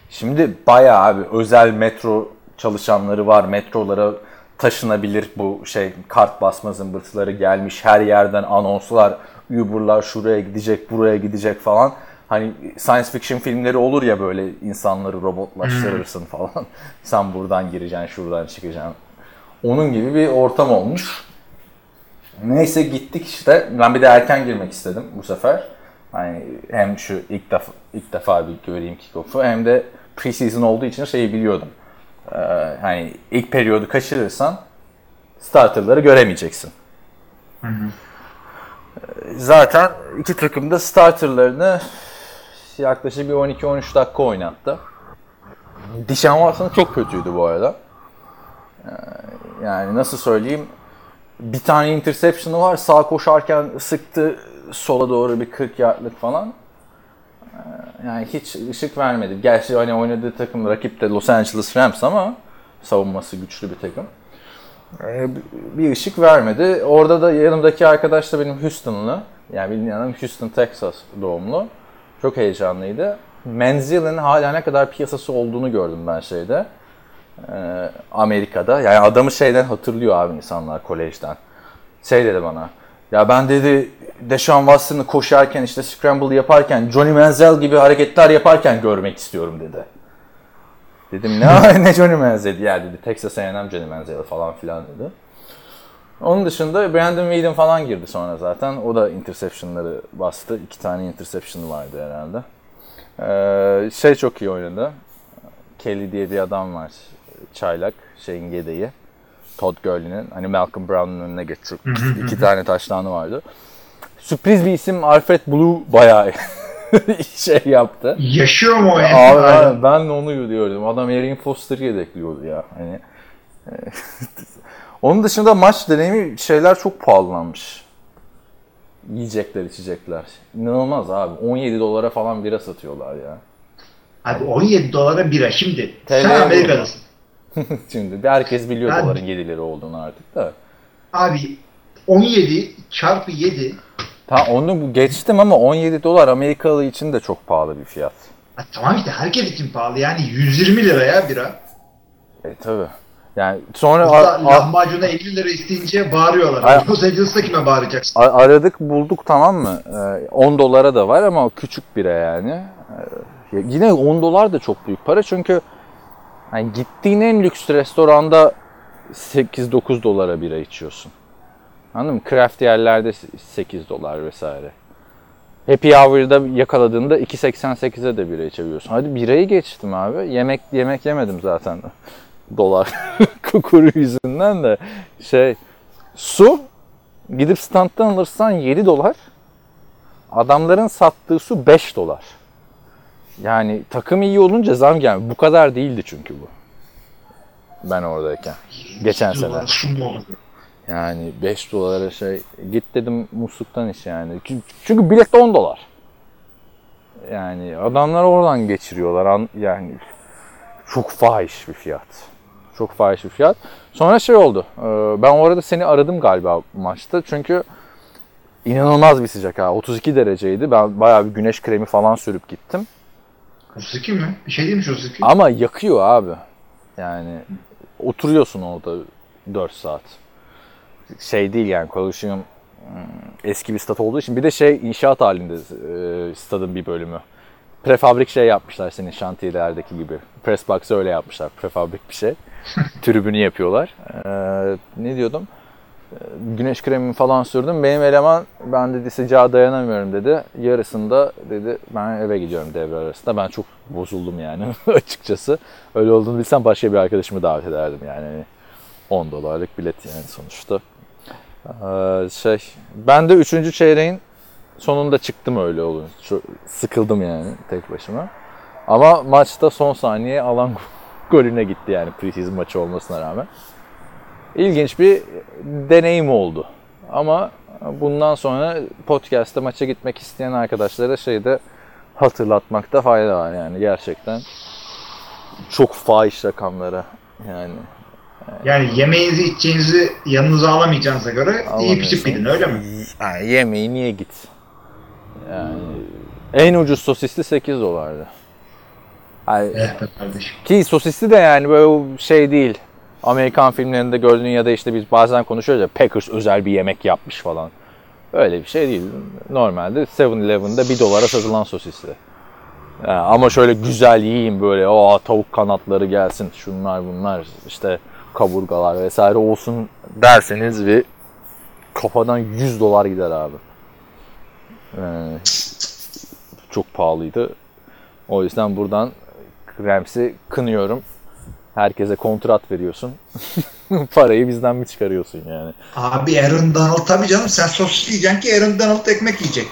Şimdi bayağı abi özel metro çalışanları var. Metrolara taşınabilir bu şey kart basma zımbırtıları gelmiş. Her yerden anonslar, Uber'lar şuraya gidecek, buraya gidecek falan. Hani science fiction filmleri olur ya böyle insanları robotlaştırırsın falan. *laughs* Sen buradan gireceksin, şuradan çıkacaksın. Onun gibi bir ortam olmuş. Neyse gittik işte. Ben bir de erken girmek istedim bu sefer. Hani hem şu ilk defa ilk defa bir göreyim kickoff'u hem de preseason olduğu için şeyi biliyordum. Ee, hani ilk periyodu kaçırırsan starterları göremeyeceksin. Ee, Zaten iki takım da starterlarını yaklaşık bir 12-13 dakika oynattı. Dişan Watson çok kötüydü bu arada. Ee, Yani nasıl söyleyeyim bir tane interception'ı var sağ koşarken sıktı sola doğru bir 40 yardlık falan. Ee, Yani hiç ışık vermedi. Gerçi hani oynadığı takım rakip de Los Angeles Rams ama savunması güçlü bir takım. Ee, Bir ışık vermedi. Orada da yanımdaki arkadaş da benim Houston'lı. Yani bildiğin Houston, Texas doğumlu. Çok heyecanlıydı. Menzil'in hala ne kadar piyasası olduğunu gördüm ben şeyde. Ee, Amerika'da. Yani adamı şeyden hatırlıyor abi insanlar kolejden. Şey dedi bana. Ya ben dedi Deshaun Watson'ı koşarken işte scramble yaparken Johnny Manziel gibi hareketler yaparken görmek istiyorum dedi. Dedim ne *laughs* ne Johnny Manziel ya dedi. Texas A&M Johnny Manziel falan filan dedi. Onun dışında Brandon Whedon falan girdi sonra zaten. O da interceptionları bastı. İki tane interception vardı herhalde. Ee, şey çok iyi oynadı. Kelly diye bir adam var. Çaylak. Şeyin yedeği. Todd Gurley'nin. Hani Malcolm Brown'un önüne geçti. İki tane taşlanı vardı. Sürpriz bir isim Alfred Blue bayağı *laughs* şey yaptı. Yaşıyor mu o Abi, yani? ben, onu diyordum. Adam Erin Foster'ı yedekliyordu ya. Hani e, onun dışında maç deneyimi şeyler çok pahalanmış. Yiyecekler, içecekler. İnanılmaz abi. 17 dolara falan bira satıyorlar ya. Abi 17 dolara bira şimdi. TL Sen Amerika'dasın. *laughs* Şimdi bir herkes biliyor Ben- doların 7 lira olduğunu artık da. Abi 17 çarpı 7 Ta onu geçtim ama 17 dolar Amerikalı için de çok pahalı bir fiyat. Ha, tamam işte herkes için pahalı yani 120 liraya bira. E tabi. Yani sonra Hatta a- a- lahmacuna 50 lira isteyince bağırıyorlar. Los Angeles'ta kime bağıracaksın? Aradık bulduk tamam mı? Ee, 10 dolara da var ama küçük bire yani. Ee, yine 10 dolar da çok büyük para çünkü hani gittiğin en lüks restoranda 8-9 dolara bira içiyorsun. Anladın mı? Craft yerlerde 8 dolar vesaire. Happy Hour'da yakaladığında 2.88'e de bira içebiliyorsun. Hadi birayı geçtim abi. Yemek yemek yemedim zaten. Dolar *laughs* kuru yüzünden de şey su Gidip standtan alırsan 7 dolar. Adamların sattığı su 5 dolar. Yani takım iyi olunca zam gelmiyor. Bu kadar değildi çünkü bu. Ben oradayken. Geçen sene. Yani 5 dolara şey git dedim musluktan iç yani. Çünkü- bilet de 10 dolar. Yani adamlar oradan geçiriyorlar. An- Yani çok fahiş bir fiyat. Çok fahiş bir fiyat. Sonra şey oldu. e, Ben orada seni aradım galiba maçta. Çünkü inanılmaz bir sıcak ha. 32 dereceydi. Ben bayağı bir güneş kremi falan sürüp gittim. 32 mi? Bir şey değilmiş 32. Ama yakıyor abi. Yani oturuyorsun orada 4 saat. Şey değil yani Coliseum hmm, eski bir stat olduğu için bir de şey inşaat halinde e, stadın bir bölümü. Prefabrik şey yapmışlar senin şantiyelerdeki gibi. Press box'ı öyle yapmışlar. Prefabrik bir şey. *laughs* Tribünü yapıyorlar. Ee, ne diyordum? Ee, Güneş kremimi falan sürdüm. Benim eleman ben dedi sıcağa dayanamıyorum dedi. Yarısında dedi ben eve gidiyorum devre arasında. Ben çok bozuldum yani *laughs* açıkçası. Öyle olduğunu bilsem başka bir arkadaşımı davet ederdim yani. Hani 10 dolarlık bilet yani sonuçta. Ee, şey ben de 3. çeyreğin sonunda çıktım öyle olunca. Çok sıkıldım yani tek başıma. Ama maçta son saniye alan *laughs* golüne gitti yani preseason maçı olmasına rağmen. İlginç bir deneyim oldu. Ama bundan sonra podcast'ta maça gitmek isteyen arkadaşlara şeyi de hatırlatmakta fayda var yani gerçekten çok fahiş rakamlara yani Yani yemeğinizi içeceğinizi yanınıza alamayacağınıza göre iyi pişip gidin öyle mi? Yani yemeği niye git? Yani en ucuz sosisli 8 dolardı. Ay, Eh. Ki sosisli de yani böyle şey değil. Amerikan filmlerinde gördüğün ya da işte biz bazen konuşuyoruz ya Packers özel bir yemek yapmış falan. Öyle bir şey değil. Normalde 7-Eleven'da 1 dolara satılan sosisli. Ya ama şöyle güzel yiyeyim böyle o tavuk kanatları gelsin şunlar bunlar işte kaburgalar vesaire olsun derseniz bir kafadan 100 dolar gider abi. Yani çok pahalıydı. O yüzden buradan Rams'i kınıyorum. Herkese kontrat veriyorsun. *laughs* Parayı bizden mi çıkarıyorsun yani? Abi Aaron Donald tabii canım sen sosis yiyeceksin ki Aaron Donald ekmek yiyecek.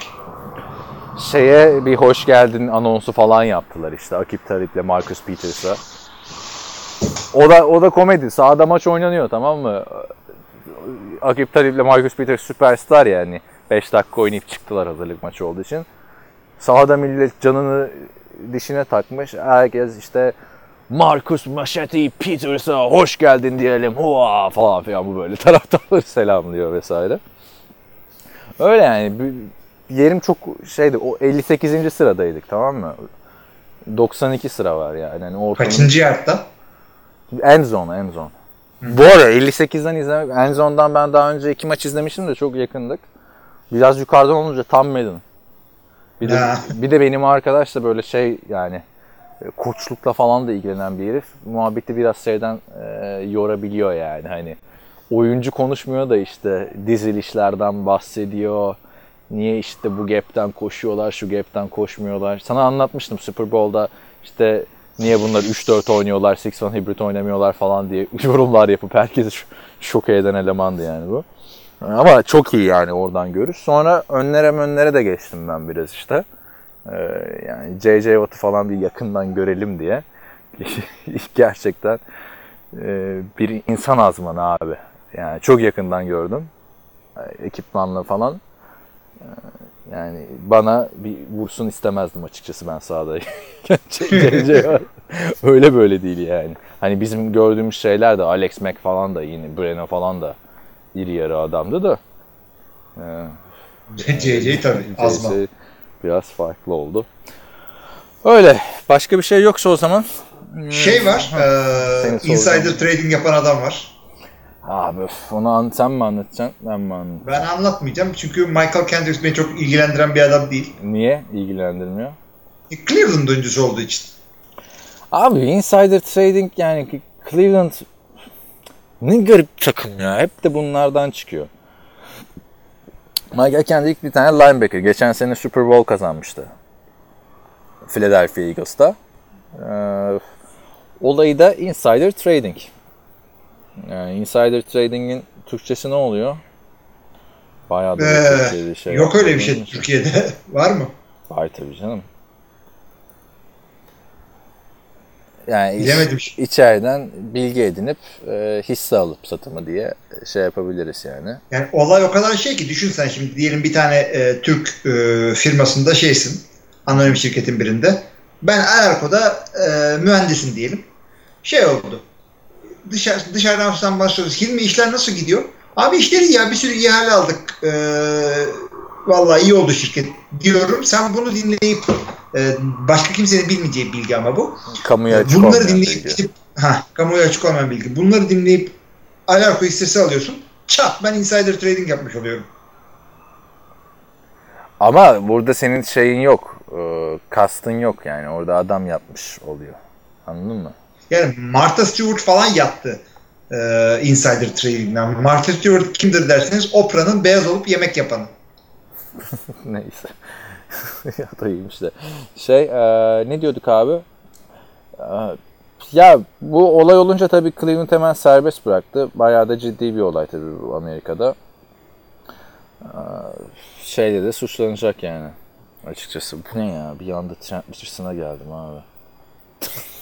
Şeye bir hoş geldin anonsu falan yaptılar işte Akip Talip'le Marcus Peters'a. O da o da komedi. Sahada maç oynanıyor tamam mı? Akip Talip'le Marcus Peters süperstar yani. 5 dakika oynayıp çıktılar hazırlık maçı olduğu için. Sahada millet canını dişine takmış. Herkes işte Marcus Machete Peters'a hoş geldin diyelim. Hua falan filan bu böyle *laughs* taraftarları selamlıyor vesaire. Öyle yani. Bir- Yerim çok şeydi. O 58. sıradaydık tamam mı? 92 sıra var yani. yani Kaçıncı yardta? en zone, en zone. Bu arada 58'den izlemek, en zone'dan ben daha önce iki maç izlemiştim de çok yakındık. Biraz yukarıdan olunca tam Madden. Bir de, Ha. bir de benim arkadaş da böyle şey yani e, koçlukla falan da ilgilenen bir herif. Muhabbeti biraz şeyden e, yorabiliyor yani hani. Oyuncu konuşmuyor da işte dizilişlerden bahsediyor. Niye işte bu gap'ten koşuyorlar, şu gap'ten koşmuyorlar. Sana anlatmıştım Super Bowl'da işte niye bunlar 3-4 oynuyorlar, 6-1 hibrit oynamıyorlar falan diye *laughs* yorumlar yapıp herkesi ş- şoke eden elemandı yani bu. Ama çok iyi yani oradan görüş. Sonra önlere önlere de geçtim ben biraz işte. Ee, yani JJ Watt'ı falan bir yakından görelim diye. *laughs* Gerçekten e, bir insan azmanı abi. Yani çok yakından gördüm. Ekipmanla falan. E, Yani bana bir vursun istemezdim açıkçası ben sahada. *laughs* *laughs* Öyle böyle değil yani. Hani bizim gördüğümüz şeyler de Alex Mack falan da yine Breno falan da iri yarı adamdı da. E, CC tabii azma. Biraz farklı oldu. Öyle. Başka bir şey yoksa o zaman. Şey var, soracağın. insider trading yapan adam var. Abi onu an- sen mi anlatacaksın? Ben mi anlatayım? Ben anlatmayacağım çünkü Michael Kendricks beni çok ilgilendiren bir adam değil. Niye ilgilendirmiyor? E, Cleveland oyuncusu olduğu için. Abi insider trading yani Cleveland ne garip takım ya. Hep de bunlardan çıkıyor. Michael Kendrick bir tane linebacker. Geçen sene Super Bowl kazanmıştı. Philadelphia Eagles'ta. Ee, olayı da insider trading. Yani insider trading'in Türkçesi ne oluyor? Bayağı da bir Ee, Türkçe'de şey Yok öyle bir şey. Türkiye'de. *laughs* var mı? Var tabii canım. Yani iç- Bilemedim. içeriden bilgi edinip e, hisse alıp satımı diye şey yapabiliriz yani. Yani olay o kadar şey ki düşün sen şimdi diyelim bir tane e, Türk e, firmasında şeysin. Anonim şirketin birinde. Ben Alarko'da e, mühendisim diyelim. Şey oldu. Dışarı, dışarıdan sen başlıyoruz. Hilmi işler nasıl gidiyor? Abi işleri ya bir sürü ihale aldık. E, vallahi iyi oldu şirket diyorum. Sen bunu dinleyip e, başka kimsenin bilmeyeceği bilgi ama bu. Kamuya açık Bunları dinleyip bilgi. gidip ha kamuoyu açık olmayan bilgi. Bunları dinleyip Alarko hissesi alıyorsun. Çat ben insider trading yapmış oluyorum. Ama burada senin şeyin yok. E, kastın yok yani. Orada adam yapmış oluyor. Anladın mı? Yani Martha Stewart falan yaptı e, insider trading'den. Martha Stewart kimdir derseniz Oprah'nın beyaz olup yemek yapanı. *laughs* Neyse. *laughs* ya da iyiymiş de. Şey e, ne diyorduk abi? E, ya bu olay olunca tabii Cleveland hemen serbest bıraktı. Bayağı da ciddi bir olay tabii bu Amerika'da. E, şeyle de suçlanacak yani. Açıkçası bu ne ya? Bir anda Trent Richardson'a geldim abi.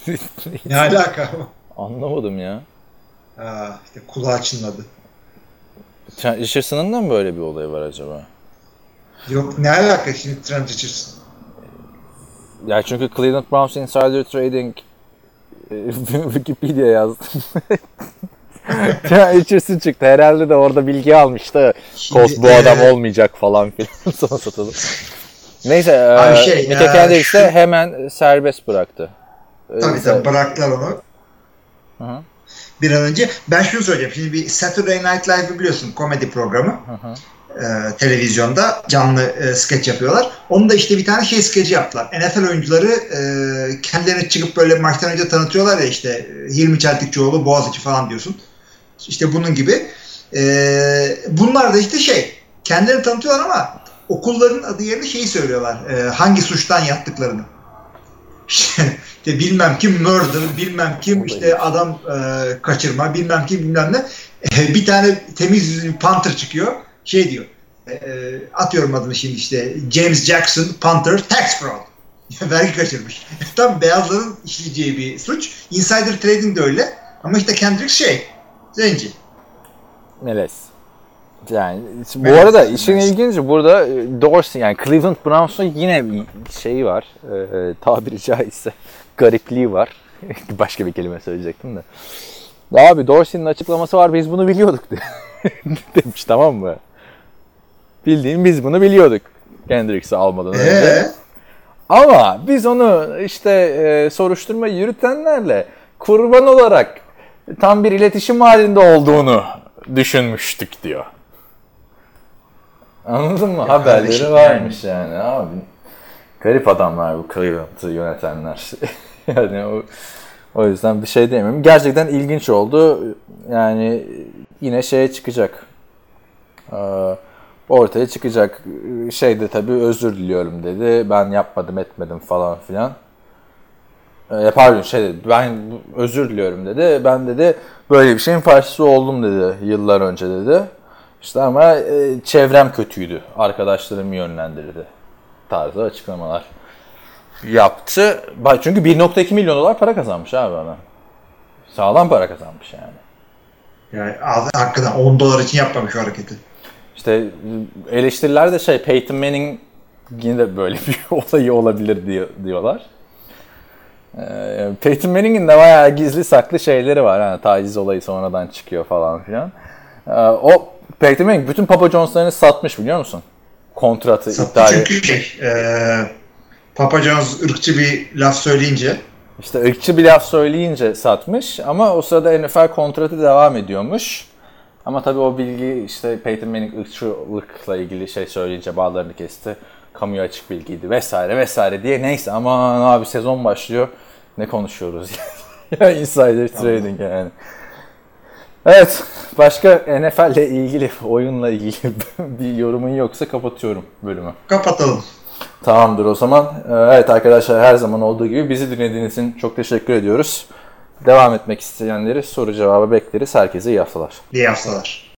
*laughs* Ne alaka? Anlamadım ya. ha, işte kulağı çınladı. Richardson'ın da mı böyle bir olayı var acaba? Yok ne alaka şimdi Trent Richardson? Ya çünkü Cleveland Browns Insider Trading e, *laughs* Wikipedia yazdım. *laughs* Ya Üçüncüsü çıktı. Herhalde de orada bilgi almıştı. Şimdi, Kos bu adam e, olmayacak falan filan. *laughs* Sonra satıldı. Neyse. Abi e, şey, Mike e, Kendrick şu- ise hemen serbest bıraktı. Tabii tabii bıraktılar onu. hı. Bir an önce. Ben şunu söyleyeceğim. Şimdi bir Saturday Night Live'ı biliyorsun komedi programı. hı. Ee, televizyonda canlı e, skeç yapıyorlar. Onu da işte bir tane şey skeci yaptılar. NFL oyuncuları e, kendilerini çıkıp böyle maçtan önce tanıtıyorlar ya işte e, Hilmi Çeltikçioğlu, Boğaziçi falan diyorsun. İşte bunun gibi. Ee, bunlar da işte şey kendilerini tanıtıyorlar ama okulların adı yerine şeyi söylüyorlar. e, hangi suçtan yattıklarını. İşte, bilmem kim murder, bilmem kim işte adam e, kaçırma, bilmem kim bilmem ne. E, bir tane temiz yüzlü bir Panther çıkıyor. Şey diyor. e, e, atıyorum adını şimdi işte James Jackson Panther tax fraud. *laughs* Vergi kaçırmış. *laughs* Tam beyazların işleyeceği bir suç. Insider trading de öyle. Ama işte Kendrick şey zenci. Melez. Yani bu Melez, arada melez. işin ilginci burada e, Dorsey yani Cleveland Browns'un yine bir şeyi var. E, tabiri caizse *laughs* garipliği var. Başka bir kelime söyleyecektim de. Abi Dorsey'nin açıklaması var biz bunu biliyorduk demiş tamam mı? Bildiğin biz bunu biliyorduk. Kendricks'i almadan önce. Ee, Ama biz onu işte e, soruşturma yürütenlerle kurban olarak tam bir iletişim halinde olduğunu düşünmüştük diyor. Anladın mı? Haberleri kardeşim, varmış yani abi. Garip adamlar bu Cleveland'ı yönetenler. *laughs* yani o, o yüzden bir şey diyemem. Gerçekten ilginç oldu. Yani yine şeye çıkacak. Ee, ortaya çıkacak. Şey de tabii özür diliyorum dedi. Ben yapmadım etmedim falan filan. Ee, pardon şey dedi. Ben özür diliyorum dedi. Ben dedi böyle bir şeyin parçası oldum dedi yıllar önce dedi. İşte ama e, çevrem kötüydü. Arkadaşlarım yönlendirdi. Tarzı açıklamalar yaptı. Çünkü 1.2 milyon dolar para kazanmış abi adam. Sağlam para kazanmış yani. yani hakikaten 10 dolar için yapmamış o hareketi. İşte eleştiriler de şey Peyton Manning yine de böyle *laughs* bir olayı olabilir diyor, diyorlar. Ee, Peyton Manning'in de bayağı gizli saklı şeyleri var. Yani taciz olayı sonradan çıkıyor falan filan. Ee, o Peyton Manning bütün Papa John's'larını satmış biliyor musun? Kontratı Sattı iptal çünkü şey e, Papa John's ırkçı bir laf söyleyince İşte ırkçı bir laf söyleyince satmış ama o sırada NFL kontratı devam ediyormuş. Ama tabii o bilgi işte Peyton Manning ırkçılıkla ilgili şey söyleyince bağlarını kesti. Kamuya açık bilgiydi vesaire vesaire diye. Neyse aman abi sezon başlıyor. Ne konuşuyoruz *laughs* ya insider trading yani. Evet başka NFL ile ilgili oyunla ilgili *laughs* bir yorumun yoksa kapatıyorum bölümü. kapatalım. Tamamdır o zaman. Ee, Evet arkadaşlar her zaman olduğu gibi bizi dinlediğiniz için çok teşekkür ediyoruz. Devam etmek isteyenleri soru cevabı bekleriz. Herkese iyi haftalar. İyi haftalar.